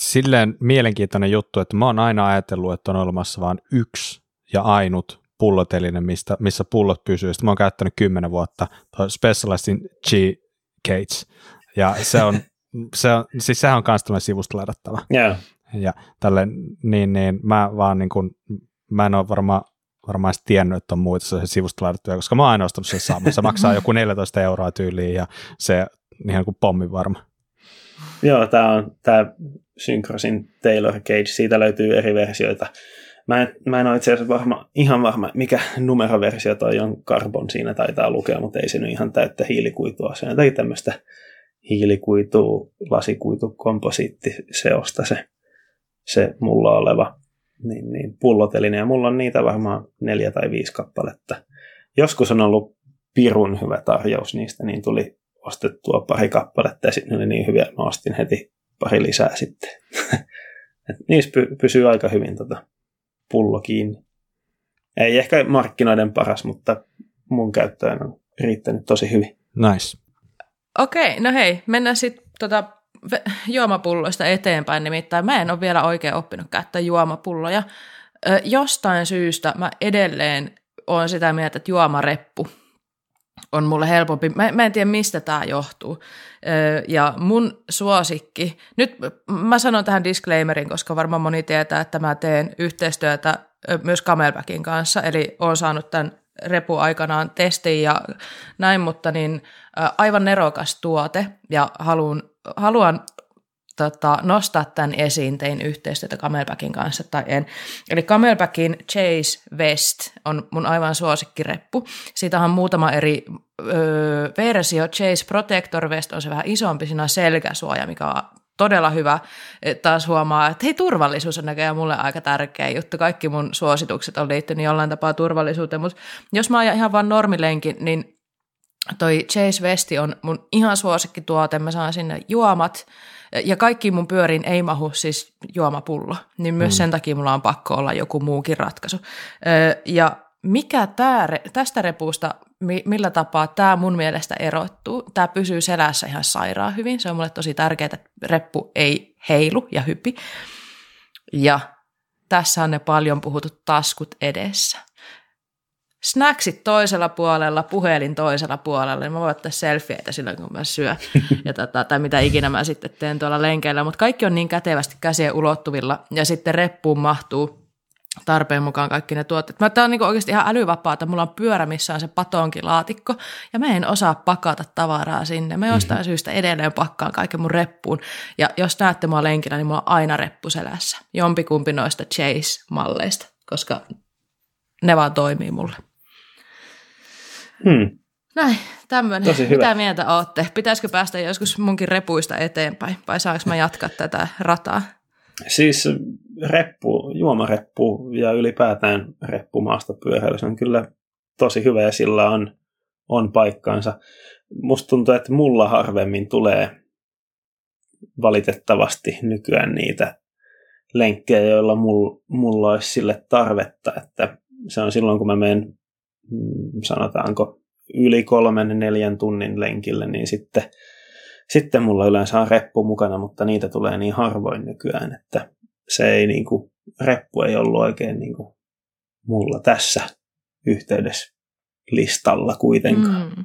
Silleen mielenkiintoinen juttu, että mä oon aina ajatellut, että on olemassa vain yksi ja ainut pulloteline, mistä, missä pullot pysyy. Sitten mä oon käyttänyt kymmenen vuotta toi Specialistin G-Cage. Ja se on, se on, siis sehän on kans tämmöinen sivusta ladattava. Joo. Ja tälle, niin, niin mä vaan niin kuin, mä en ole varmaan varmaan tiennyt, että on muita sellaisia sivusta ladattuja, koska mä oon aina ostanut sen saman. Se maksaa joku 14 euroa tyyliin ja se ihan kuin pommi varma. Joo, tämä on tämä Synchrosin Taylor Cage, siitä löytyy eri versioita. Mä en, mä en ole itse asiassa varma, ihan varma, mikä numeroversio toi on, Carbon siinä taitaa lukea, mutta ei se nyt ihan täyttä hiilikuitua. Se on jotakin tämmöistä hiilikuitu, lasikuitu, komposiittiseosta se, se mulla oleva niin, niin, pulloteline, ja mulla on niitä varmaan neljä tai viisi kappaletta. Joskus on ollut pirun hyvä tarjous niistä, niin tuli ostettua pari kappaletta ja sitten ne oli niin hyviä, että mä ostin heti pari lisää sitten. Et niissä py- pysyy aika hyvin tota pullo kiinni. Ei ehkä markkinoiden paras, mutta mun käyttöön on riittänyt tosi hyvin. Nice. Okei, no hei, mennään sitten tota juomapulloista eteenpäin, nimittäin mä en ole vielä oikein oppinut käyttää juomapulloja. Ö, jostain syystä mä edelleen olen sitä mieltä, että juomareppu on mulle helpompi. Mä, mä en tiedä, mistä tämä johtuu. Ja mun suosikki, nyt mä sanon tähän disclaimerin, koska varmaan moni tietää, että mä teen yhteistyötä myös Camelbackin kanssa, eli olen saanut tämän repu aikanaan testiin ja näin, mutta niin aivan nerokas tuote ja haluan, haluan tota, nostaa tämän esiin, tein yhteistyötä Camelbackin kanssa tai en. Eli Camelbackin Chase Vest on mun aivan suosikkireppu. Siitä on muutama eri öö, versio. Chase Protector Vest on se vähän isompi, siinä on selkäsuoja, mikä on todella hyvä. Taas huomaa, että hei, turvallisuus on näköjään mulle aika tärkeä juttu. Kaikki mun suositukset on liittynyt jollain tapaa turvallisuuteen, mutta jos mä ajan ihan vaan normilenkin, niin toi Chase Vesti on mun ihan suosikkituote. Mä saan sinne juomat, ja kaikki mun pyöriin ei mahu siis juomapullo, niin myös mm. sen takia mulla on pakko olla joku muukin ratkaisu. Ja mikä tää, tästä repusta, mi- millä tapaa tämä mun mielestä erottuu, tämä pysyy selässä ihan sairaan hyvin, se on mulle tosi tärkeää, että reppu ei heilu ja hypi. Ja tässä on ne paljon puhutut taskut edessä. Snacksit toisella puolella, puhelin toisella puolella, niin mä voin ottaa selfieitä silloin, kun mä syön, ja tota, tai mitä ikinä mä sitten teen tuolla lenkeillä, mutta kaikki on niin kätevästi käsien ulottuvilla, ja sitten reppuun mahtuu tarpeen mukaan kaikki ne tuotteet. Mä, tää on niinku oikeasti ihan älyvapaata. Mulla on pyörä, missä on se patonkilaatikko, ja mä en osaa pakata tavaraa sinne. Mä jostain mm-hmm. syystä edelleen pakkaan kaiken mun reppuun. Ja jos näette mua lenkillä, niin mulla on aina reppu selässä. Jompikumpi noista Chase-malleista, koska ne vaan toimii mulle. Hmm. Näin, tämmöinen. Tosi hyvä. Mitä mieltä ootte? Pitäisikö päästä joskus munkin repuista eteenpäin, vai saanko mä jatkaa tätä rataa? Siis reppu, juomareppu ja ylipäätään reppu maastopyöräily, se on kyllä tosi hyvä ja sillä on, on paikkansa. Musta tuntuu, että mulla harvemmin tulee valitettavasti nykyään niitä lenkkejä, joilla mulla, mulla olisi sille tarvetta, että se on silloin, kun mä menen, sanotaanko, yli kolmen, neljän tunnin lenkille, niin sitten, sitten mulla yleensä on reppu mukana, mutta niitä tulee niin harvoin nykyään, että se ei niin kuin, reppu ei ollut oikein niin kuin, mulla tässä yhteydessä listalla kuitenkaan. Mm.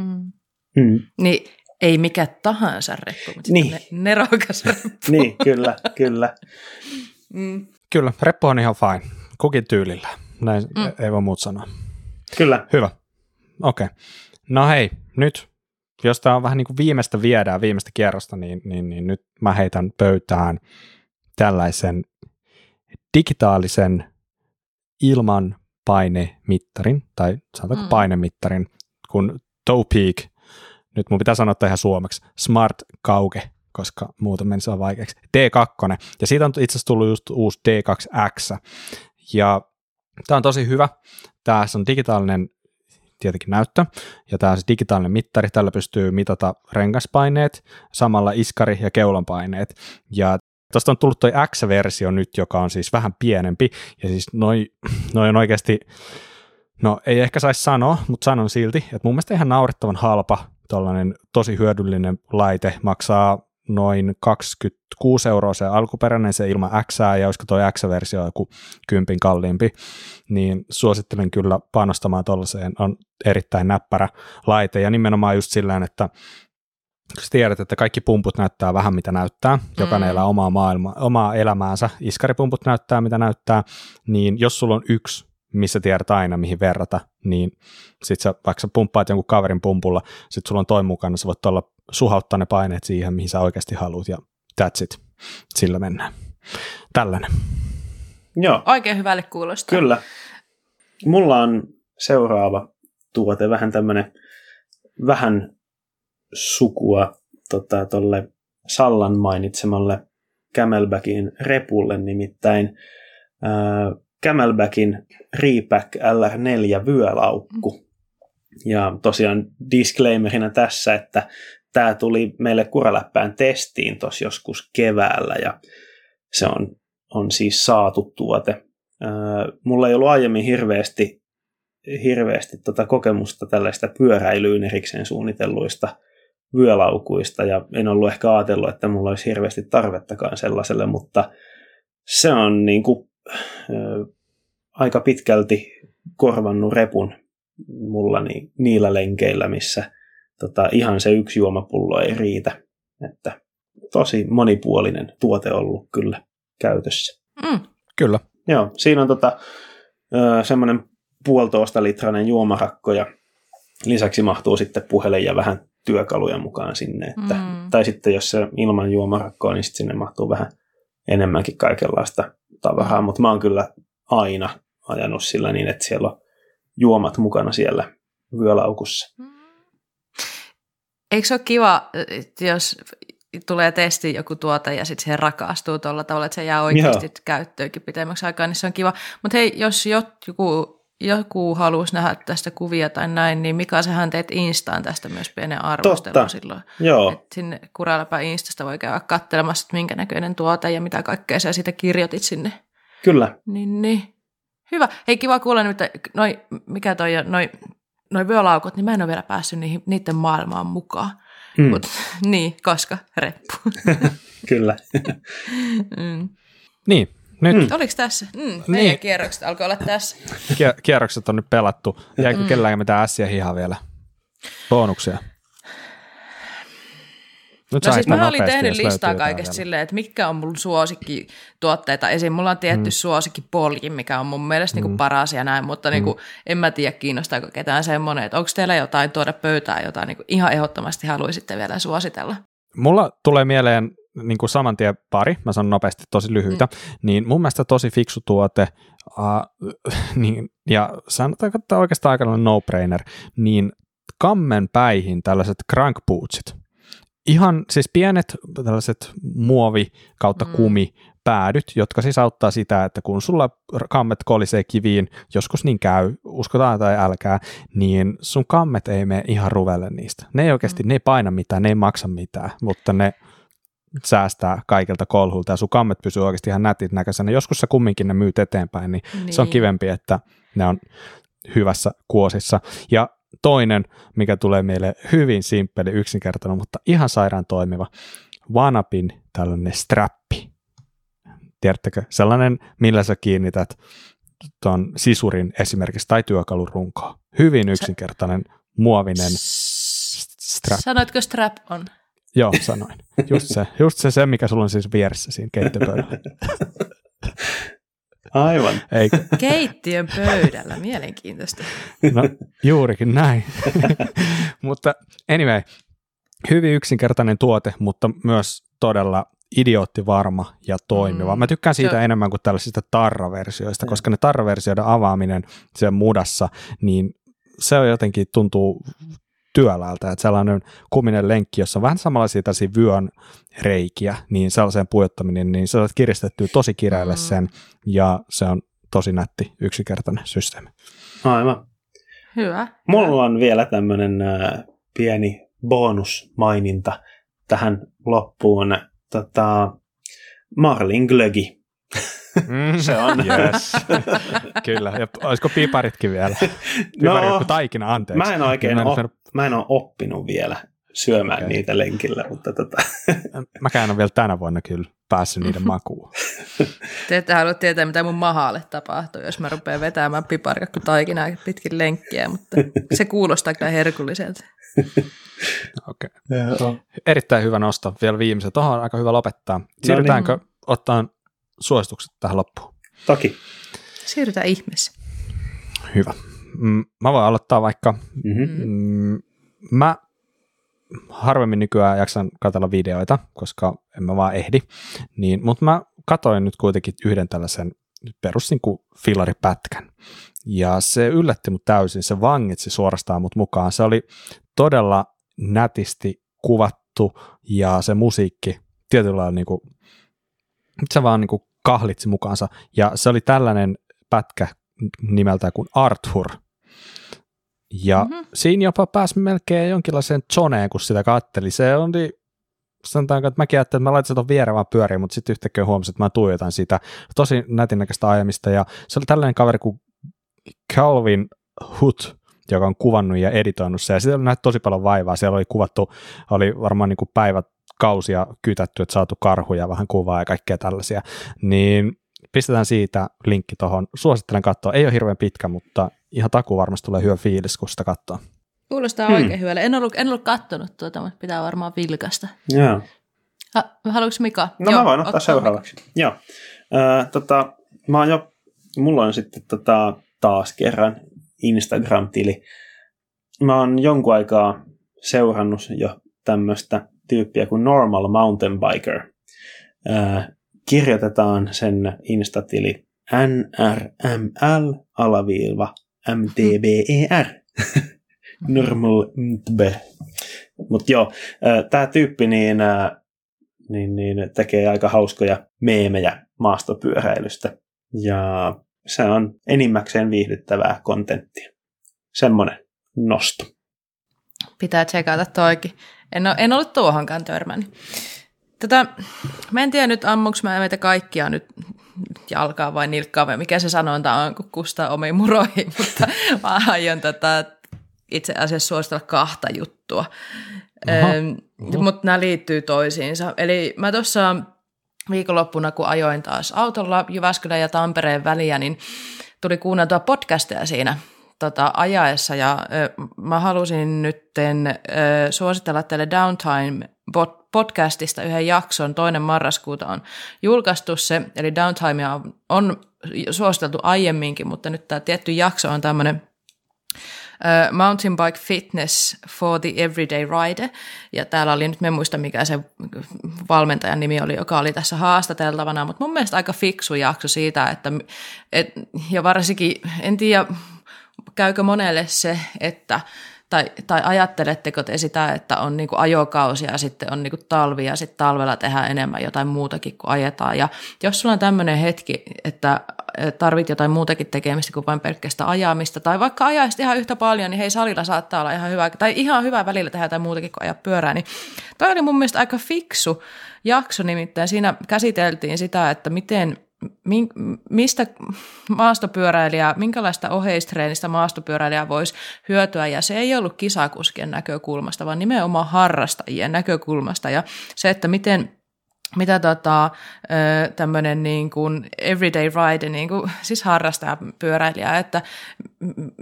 Mm. Mm. Niin ei mikä tahansa reppu, mutta Niin. niin. ne, nerokas reppu. Niin, kyllä, kyllä. Mm. Kyllä, reppu on ihan fine. Kukin tyylillä. Näin Mm. ei voi muut sanoa. Kyllä. Hyvä. Okei. Okay. No hei, nyt, jos tämä on vähän niin kuin viimeistä viedään, viimeistä kierrosta, niin, niin, niin nyt mä heitän pöytään tällaisen digitaalisen ilman painemittarin, tai sanotaanko Mm. painemittarin, kun Topeak, nyt mun pitää sanoa tämä ihan suomeksi, Smart Kauke, koska muuten menisi on vaikeaksi, D2, ja siitä on itse asiassa tullut just uusi D2X, ja tämä on tosi hyvä, tässä on digitaalinen tietenkin näyttö, ja tämä on se digitaalinen mittari, tällä pystyy mitata rengaspaineet, samalla iskari- ja keulanpaineet, ja Tuosta on tullut toi X-versio nyt, joka on siis vähän pienempi, ja siis noi, noi on oikeasti, no ei ehkä saisi sanoa, mutta sanon silti, että mun mielestä ihan naurettavan halpa, tällainen tosi hyödyllinen laite, maksaa noin 26 euroa se alkuperäinen, se ilman X, ja olisiko toi X-versio joku kympin kalliimpi, niin suosittelen kyllä panostamaan tuollaiseen, on erittäin näppärä laite, ja nimenomaan just sillä että kun tiedät, että kaikki pumput näyttää vähän mitä näyttää, jokainen Mm. elää omaa, maailma, omaa elämäänsä, iskaripumput näyttää mitä näyttää, niin jos sulla on yksi, missä tiedät aina mihin verrata, niin sit sä vaikka sä pumppaat jonkun kaverin pumpulla, sit sulla on toi mukana, sä voit olla suhauttaa ne paineet siihen, mihin sä oikeasti haluat ja that's it. Sillä mennään. Tällainen. Joo, Oikein hyvälle kuulostaa. kyllä. Mulla on seuraava tuote, vähän tämmöinen vähän sukua tota, tolle Sallan mainitsemalle Camelbackin repulle, nimittäin ää, Camelbackin Repack LR4 vyölaukku. Ja tosiaan disclaimerina tässä, että tämä tuli meille kuraläppään testiin tuossa joskus keväällä ja se on, on siis saatu tuote. Ää, mulla ei ollut aiemmin hirveästi, hirveästi tota kokemusta tällaista pyöräilyyn erikseen suunnitelluista vyölaukuista ja en ollut ehkä ajatellut, että mulla olisi hirveästi tarvettakaan sellaiselle, mutta se on niin kuin, äh, aika pitkälti korvannut repun mulla niillä lenkeillä, missä tota, ihan se yksi juomapullo ei riitä. Että tosi monipuolinen tuote ollut kyllä käytössä. Mm. Kyllä. Joo, siinä on tota, semmoinen puolitoista litrainen juomarakko ja lisäksi mahtuu sitten puhelin ja vähän työkaluja mukaan sinne. Että, Mm. Tai sitten jos se ilman juomarakkoa, niin sitten sinne mahtuu vähän enemmänkin kaikenlaista tavaraa, mutta mä oon kyllä aina ajanut sillä niin, että siellä on juomat mukana siellä vyölaukussa. Eikö se ole kiva, jos tulee testi joku tuote ja sitten se rakastuu tuolla tavalla, että se jää oikeasti Joo. käyttöönkin pitemmäksi aikaa, niin se on kiva. Mutta hei, jos joku, joku haluaisi nähdä tästä kuvia tai näin, niin Mika, sähän teet Instaan tästä myös pienen arvostelun Totta. silloin. Joo, Et sinne Kuraläpä Instasta voi käydä katselemassa, että minkä näköinen tuote ja mitä kaikkea sä siitä kirjoitit sinne. kyllä. Niin, niin. Hyvä. Hei, kiva kuulla nyt, että noi, mikä toi, on, noi, noi vyölaukut, niin mä en ole vielä päässyt niihin, niiden maailmaan mukaan. Mm, Mut, niin, koska reppu. kyllä. mm. Niin, nyt Mm. Oliko tässä? Mm, meidän Niin. kierrokset alkoi olla tässä. kie- kierrokset on nyt pelattu. Jäikö Mm. kellään mitään ässiä hihaa vielä? Bonuksia. Nyt No siis mä olin tehnyt listaa kaikesta silleen, että mitkä on mun suosikkituotteita. Esim. mulla on tietty mm. suosikkipolji, mikä on mun mielestä mm. niinku paras ja näin, mutta mm. niinku, en mä tiedä kiinnostaako ketään semmoinen, että onko teillä jotain tuoda pöytään, jota niinku ihan ehdottomasti haluaisitte vielä suositella. Mulla tulee mieleen niin kuin saman tien pari, mä sanon nopeasti tosi lyhyitä, mm. niin mun mielestä tosi fiksu tuote, uh, niin, ja sanotaanko, että oikeastaan aika no-brainer, niin kammen päihin tällaiset crank bootsit. Ihan siis pienet tällaiset muovi kautta Mm. kumi päädyt, jotka siis auttaa sitä, että kun sulla kammet kolisee kiviin, joskus niin käy, uskotaan tai älkää, niin sun kammet ei mene ihan ruvelle niistä. Ne ei oikeasti, Mm. ne ei paina mitään, ne ei maksa mitään, mutta ne säästää kaikilta kolhulta ja sun kammet pysyy oikeasti ihan nätit näköisenä. Joskus sä kumminkin ne myyt eteenpäin, niin, niin. se on kivempi, että ne on hyvässä kuosissa. Ja toinen, mikä tulee meille hyvin simppeli, yksinkertainen, mutta ihan sairaan toimiva, Vanapin tällainen strappi. Tiedättekö, sellainen, millä sä kiinnität tuon sisurin esimerkiksi tai työkalun runkoon. Hyvin yksinkertainen, muovinen. strap. Sanoitko strap on? Joo, sanoin. Just se, just se, se, mikä sulla on siis vieressä siinä keittiöpöydällä. Aivan. Ei, Keittiön pöydällä, mielenkiintoista. no juurikin näin. mutta anyway, hyvin yksinkertainen tuote, mutta myös todella idioottivarma ja toimiva. Mm. Mä tykkään siitä Se- enemmän kuin tällaisista tarraversioista, Mm. koska ne tarraversioiden avaaminen siellä mudassa, niin se on jotenkin tuntuu työläältä, että sellainen kuminen lenkki, jossa on vähän samanlaisia tällaisia vyön reikiä, niin sellaiseen pujottaminen, niin se on kiristetty tosi kireelle Mm. sen, ja se on tosi nätti, yksinkertainen systeemi. Aivan. Hyvä. Mulla on vielä tämmöinen äh, pieni bonusmaininta tähän loppuun. Tota, Marlin Glögi. Se on. Yes. Kyllä, ja olisiko piparitkin vielä? Pipari no, taikina, anteeksi. mä en oikein Mä en, op, mä en ole oppinut vielä syömään Okei. okay. niitä lenkillä, mutta tota, Mäkään ole vielä tänä vuonna kyllä päässyt niiden makuun. Te ette halua tietää, mitä mun mahalle tapahtuu, jos mä rupean vetämään piparkakku taikinaa pitkin lenkkiä, mutta se kuulostaa kyllä herkulliselta. Okay. Erittäin hyvä nosto. Vielä viimeiset. Tuohon on aika hyvä lopettaa. Siirrytäänkö niin. ottaa suositukset tähän loppuun? toki. Siirrytään ihmeessä. Hyvä. Mm, Mä voin aloittaa vaikka. Mm-hmm. Mm, Mä harvemmin nykyään jaksan katsella videoita, koska en mä vaan ehdi. Niin, mutta mä katoin nyt kuitenkin yhden tällaisen perus niin kuin fillaripätkän. Ja se yllätti mut täysin, se vangitsi suorastaan mut mukaan. Se oli todella nätisti kuvattu ja se musiikki tietyllä lailla niin kuin, se vaan niin kuin kahlitsi mukaansa. Ja se oli tällainen pätkä nimeltään kuin Arthur. Ja Mhm. mm-hmm. siinä jopa pääsi melkein jonkinlaiseen zoneen, kun sitä katteli. Se oli, sanotaanko, että mäkin ajattelin, että mä laitan sen viereen vaan pyöriin, mutta sitten yhtäkkiä huomasin, että mä tuijotan sitä tosi nätin näköistä ajamista. Ja se oli tällainen kaveri kuin Calvin Hood, joka on kuvannut ja editoinut se. Ja siellä oli nähty tosi paljon vaivaa. Siellä oli kuvattu, oli varmaan niin kuin päivät kausia kytätty, että saatu karhuja, vähän kuvaa ja kaikkea tällaisia. Niin pistetään siitä linkki tuohon. Suosittelen katsoa. Ei ole hirveän pitkä, mutta ihan taku varmasti tulee hyvä fiilis, kun sitä katsoo. Kuulostaa Hmm. oikein hyvälle. En ollut, en ollut kattonut tuota, mutta pitää varmaan vilkasta. Joo. Ha, haluatko Mika? No Joo, mä voin ottaa seuraavaksi. Joo. Öö, tota, mä oon jo, mulla on sitten tota, taas kerran Instagram-tili. Mä oon jonkun aikaa seurannut jo tämmöistä tyyppiä kuin Normal Mountain Biker. Öö, kirjoitetaan sen Instatili NRML alaviiva MTBER. Normal MTB. Mutta joo, tämä tyyppi niin, niin, niin tekee aika hauskoja meemejä maastopyöräilystä. Ja se on enimmäkseen viihdyttävää kontenttia. Semmoinen nosto. Pitää tsekata toikin. En, ole, en ollut tuohonkaan törmännyt. Tätä, mä en tiedä nyt ammuks mä meitä kaikkia nyt jalkaa vai nilkkaa vai mikä se sanonta on, kun kustaa omiin muroihin, mutta mä aion tätä itse asiassa suositella kahta juttua. Mutta nämä liittyy toisiinsa. Eli mä tuossa viikonloppuna, kun ajoin taas autolla Jyväskylän ja Tampereen väliä, niin tuli kuunneltua podcasteja siinä tota, ajaessa ja ö, mä halusin ö, suositella teille Downtime bot- podcastista yhden jakson, toinen marraskuuta on julkaistu se, eli Downtimea on, on suositeltu aiemminkin, mutta nyt tämä tietty jakso on tämmöinen Uh, mountain Bike Fitness for the Everyday Rider. Ja täällä oli nyt, me muista mikä se valmentajan nimi oli, joka oli tässä haastateltavana, mutta mun mielestä aika fiksu jakso siitä, että et, ja varsinkin, en tiedä, käykö monelle se, että tai, tai ajatteletteko te sitä, että on niinku ajokausi ja sitten on niinku talvi ja sitten talvella tehdään enemmän jotain muutakin kuin ajetaan. Ja jos sulla on tämmöinen hetki, että tarvit jotain muutakin tekemistä kuin vain pelkästään ajamista, tai vaikka ajaisit ihan yhtä paljon, niin hei salilla saattaa olla ihan hyvä, tai ihan hyvä välillä tehdä jotain muutakin kuin ajaa pyörää, niin toi oli mun mielestä aika fiksu jakso, nimittäin siinä käsiteltiin sitä, että miten mistä maastopyöräilijä, minkälaista oheistreenistä maastopyöräilijä voisi hyötyä, ja se ei ollut kisakuskien näkökulmasta, vaan nimenomaan harrastajien näkökulmasta, ja se, että miten mitä tota, tämmöinen niin kuin everyday ride, niin kuin, siis harrastaja pyöräilijä, että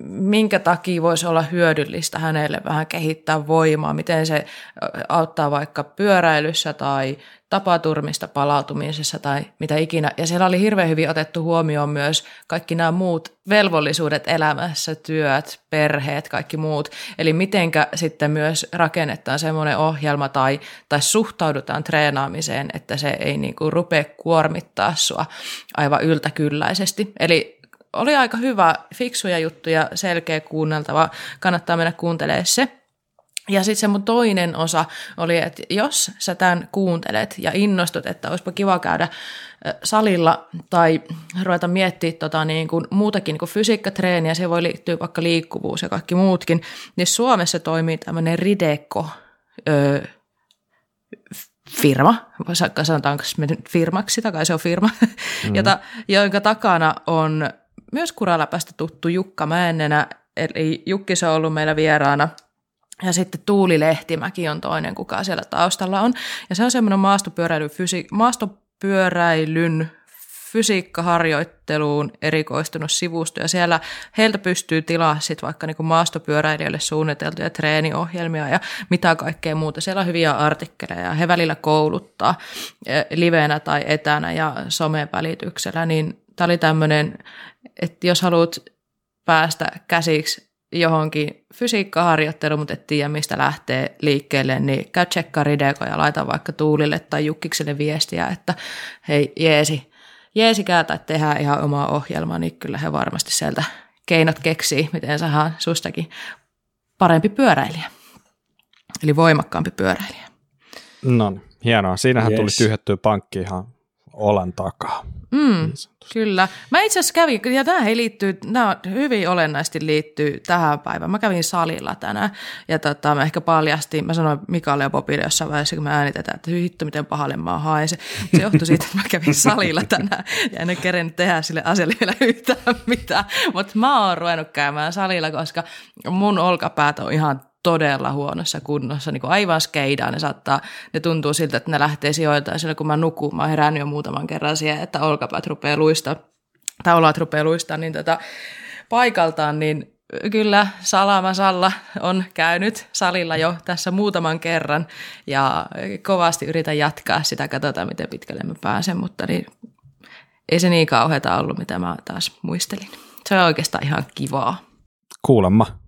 minkä takia voisi olla hyödyllistä hänelle vähän kehittää voimaa, miten se auttaa vaikka pyöräilyssä tai tapaturmista palautumisessa tai mitä ikinä. Ja siellä oli hirveän hyvin otettu huomioon myös kaikki nämä muut velvollisuudet elämässä, työt, perheet, kaikki muut. Eli mitenkä sitten myös rakennetaan semmoinen ohjelma tai, tai suhtaudutaan treenaamiseen, että se ei niin kuin rupea kuormittaa sua aivan yltäkylläisesti. Eli oli aika hyvä, fiksuja juttuja, selkeä kuunneltava, kannattaa mennä kuuntelemaan se. Ja sitten se mun toinen osa oli, että jos sä tämän kuuntelet ja innostut, että olisipa kiva käydä salilla tai ruveta miettimään tota niin kuin muutakin niin kuin fysiikkatreeniä, se voi liittyä vaikka liikkuvuus ja kaikki muutkin, niin Suomessa toimii tämmöinen Rideko öö, firma, sanotaanko me nyt firmaksi, tai se on firma, mm. jota, jonka takana on myös Kuraläpästä tuttu Jukka Mäennenä, eli Jukki se on ollut meillä vieraana – ja sitten Tuuli Lehtimäki on toinen, kuka siellä taustalla on. Ja se on semmoinen maastopyöräilyn, fysi- maastopyöräilyn fysiikkaharjoitteluun erikoistunut sivusto, ja siellä heiltä pystyy tilaa sitten vaikka niin maastopyöräilijöille suunniteltuja treeniohjelmia ja mitä kaikkea muuta. Siellä on hyviä artikkeleja, ja he välillä kouluttaa e, livenä tai etänä ja somen välityksellä, niin tämä oli tämmöinen, että jos haluat päästä käsiksi johonkin fysiikkaharjoitteluun, mutta et tiedä mistä lähtee liikkeelle, niin käy tsekkaa Rideko ja laita vaikka Tuulille tai Jukkikselle viestiä, että hei jeesi, jeesikää tai tehdään ihan omaa ohjelmaa, niin kyllä he varmasti sieltä keinot keksii, miten saadaan sustakin parempi pyöräilijä. Eli voimakkaampi pyöräilijä. No niin, hienoa. Siinähän yes. tuli tyhjättyä pankki ihan olan takaa. Mm, niin kyllä. Mä itse asiassa kävin, ja tämä ei liittyy, nämä hyvin olennaisesti liittyy tähän päivään. Mä kävin salilla tänään, ja tota, mä ehkä paljastin, mä sanoin Mikalle ja Bobille jossain vaiheessa, kun mä äänitetään, että hitto, miten pahalle mä haen se. Se johtui siitä, että mä kävin salilla tänään, ja en ole kerennyt tehdä sille asialle vielä yhtään mitään. Mutta mä oon ruvennut käymään salilla, koska mun olkapäät on ihan todella huonossa kunnossa, niin kuin aivan skeidaan. Ne, saattaa, ne tuntuu siltä, että ne lähtee sijoiltaan sillä, kun mä nukun. Mä herännyt jo muutaman kerran siihen, että olkapäät rupeaa luista, tai olat rupeaa luistaa, niin tota, paikaltaan, niin kyllä Salama Salla on käynyt salilla jo tässä muutaman kerran ja kovasti yritän jatkaa sitä, katsotaan miten pitkälle mä pääsen, mutta niin, ei se niin kauheata ollut, mitä mä taas muistelin. Se on oikeastaan ihan kivaa. Kuulemma.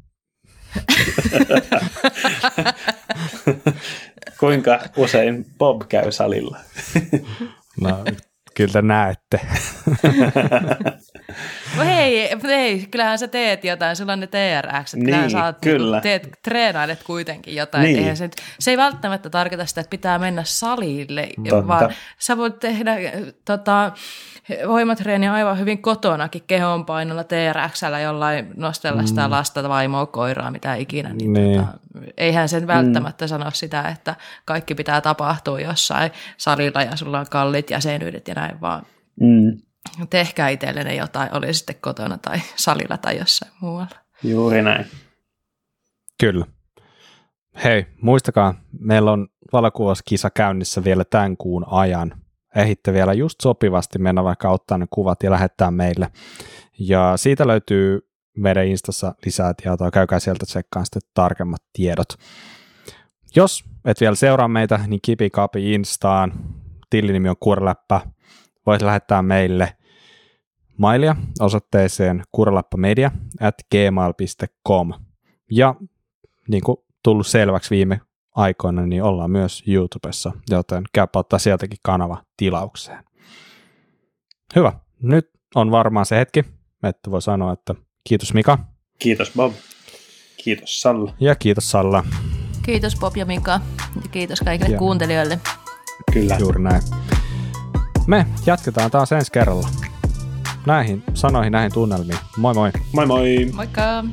Kuinka usein Bob käy salilla? no, kyllä näette. no hei, hei, kyllähän sä teet jotain, sulla on ne TRX, niin, kyllähän sä oot, niinku kyllä. teet, treenailet kuitenkin jotain. Niin. Eihän se, se ei välttämättä tarkoita sitä, että pitää mennä salille, Totta. vaan sä voit tehdä tota, voimatreeniä aivan hyvin kotonakin kehonpainolla TRXllä jollain nostella sitä mm. lasta, vaimoa, koiraa, mitä ikinä. Niin, Niin. Tota, eihän sen välttämättä mm. sano sitä, että kaikki pitää tapahtua jossain salilla ja sulla on kallit jäsenyydet ja näin, vaan Mm. tehkää itsellenne jotain, oli sitten kotona tai salilla tai jossain muualla. Juuri näin. Kyllä. Hei, muistakaa, meillä on valokuvauskisa käynnissä vielä tämän kuun ajan. Ehitte vielä just sopivasti mennä vaikka ottaa ne kuvat ja lähettää meille. Ja siitä löytyy meidän Instassa lisää tietoa, käykää sieltä tsekkaan sitten tarkemmat tiedot. Jos et vielä seuraa meitä, niin kipi kapi Instaan, tillinimi on Kurläppä, voit lähettää meille mailia osoitteeseen kurlappamedia at gmail.com. Ja niin kuin tullut selväksi viime aikoina, niin ollaan myös YouTubessa, joten käypä ottaa sieltäkin kanava tilaukseen. Hyvä. Nyt on varmaan se hetki, että voi sanoa, että kiitos Mika Kiitos Bob. Kiitos Salla. ja kiitos Salla. Kiitos Bob ja Mika ja kiitos kaikille Ja. kuuntelijoille. Kyllä. Juuri näin. Me jatketaan taas ensi kerralla. Näihin sanoihin, näihin tunnelmiin. Moi moi! Moi moi! Moikka!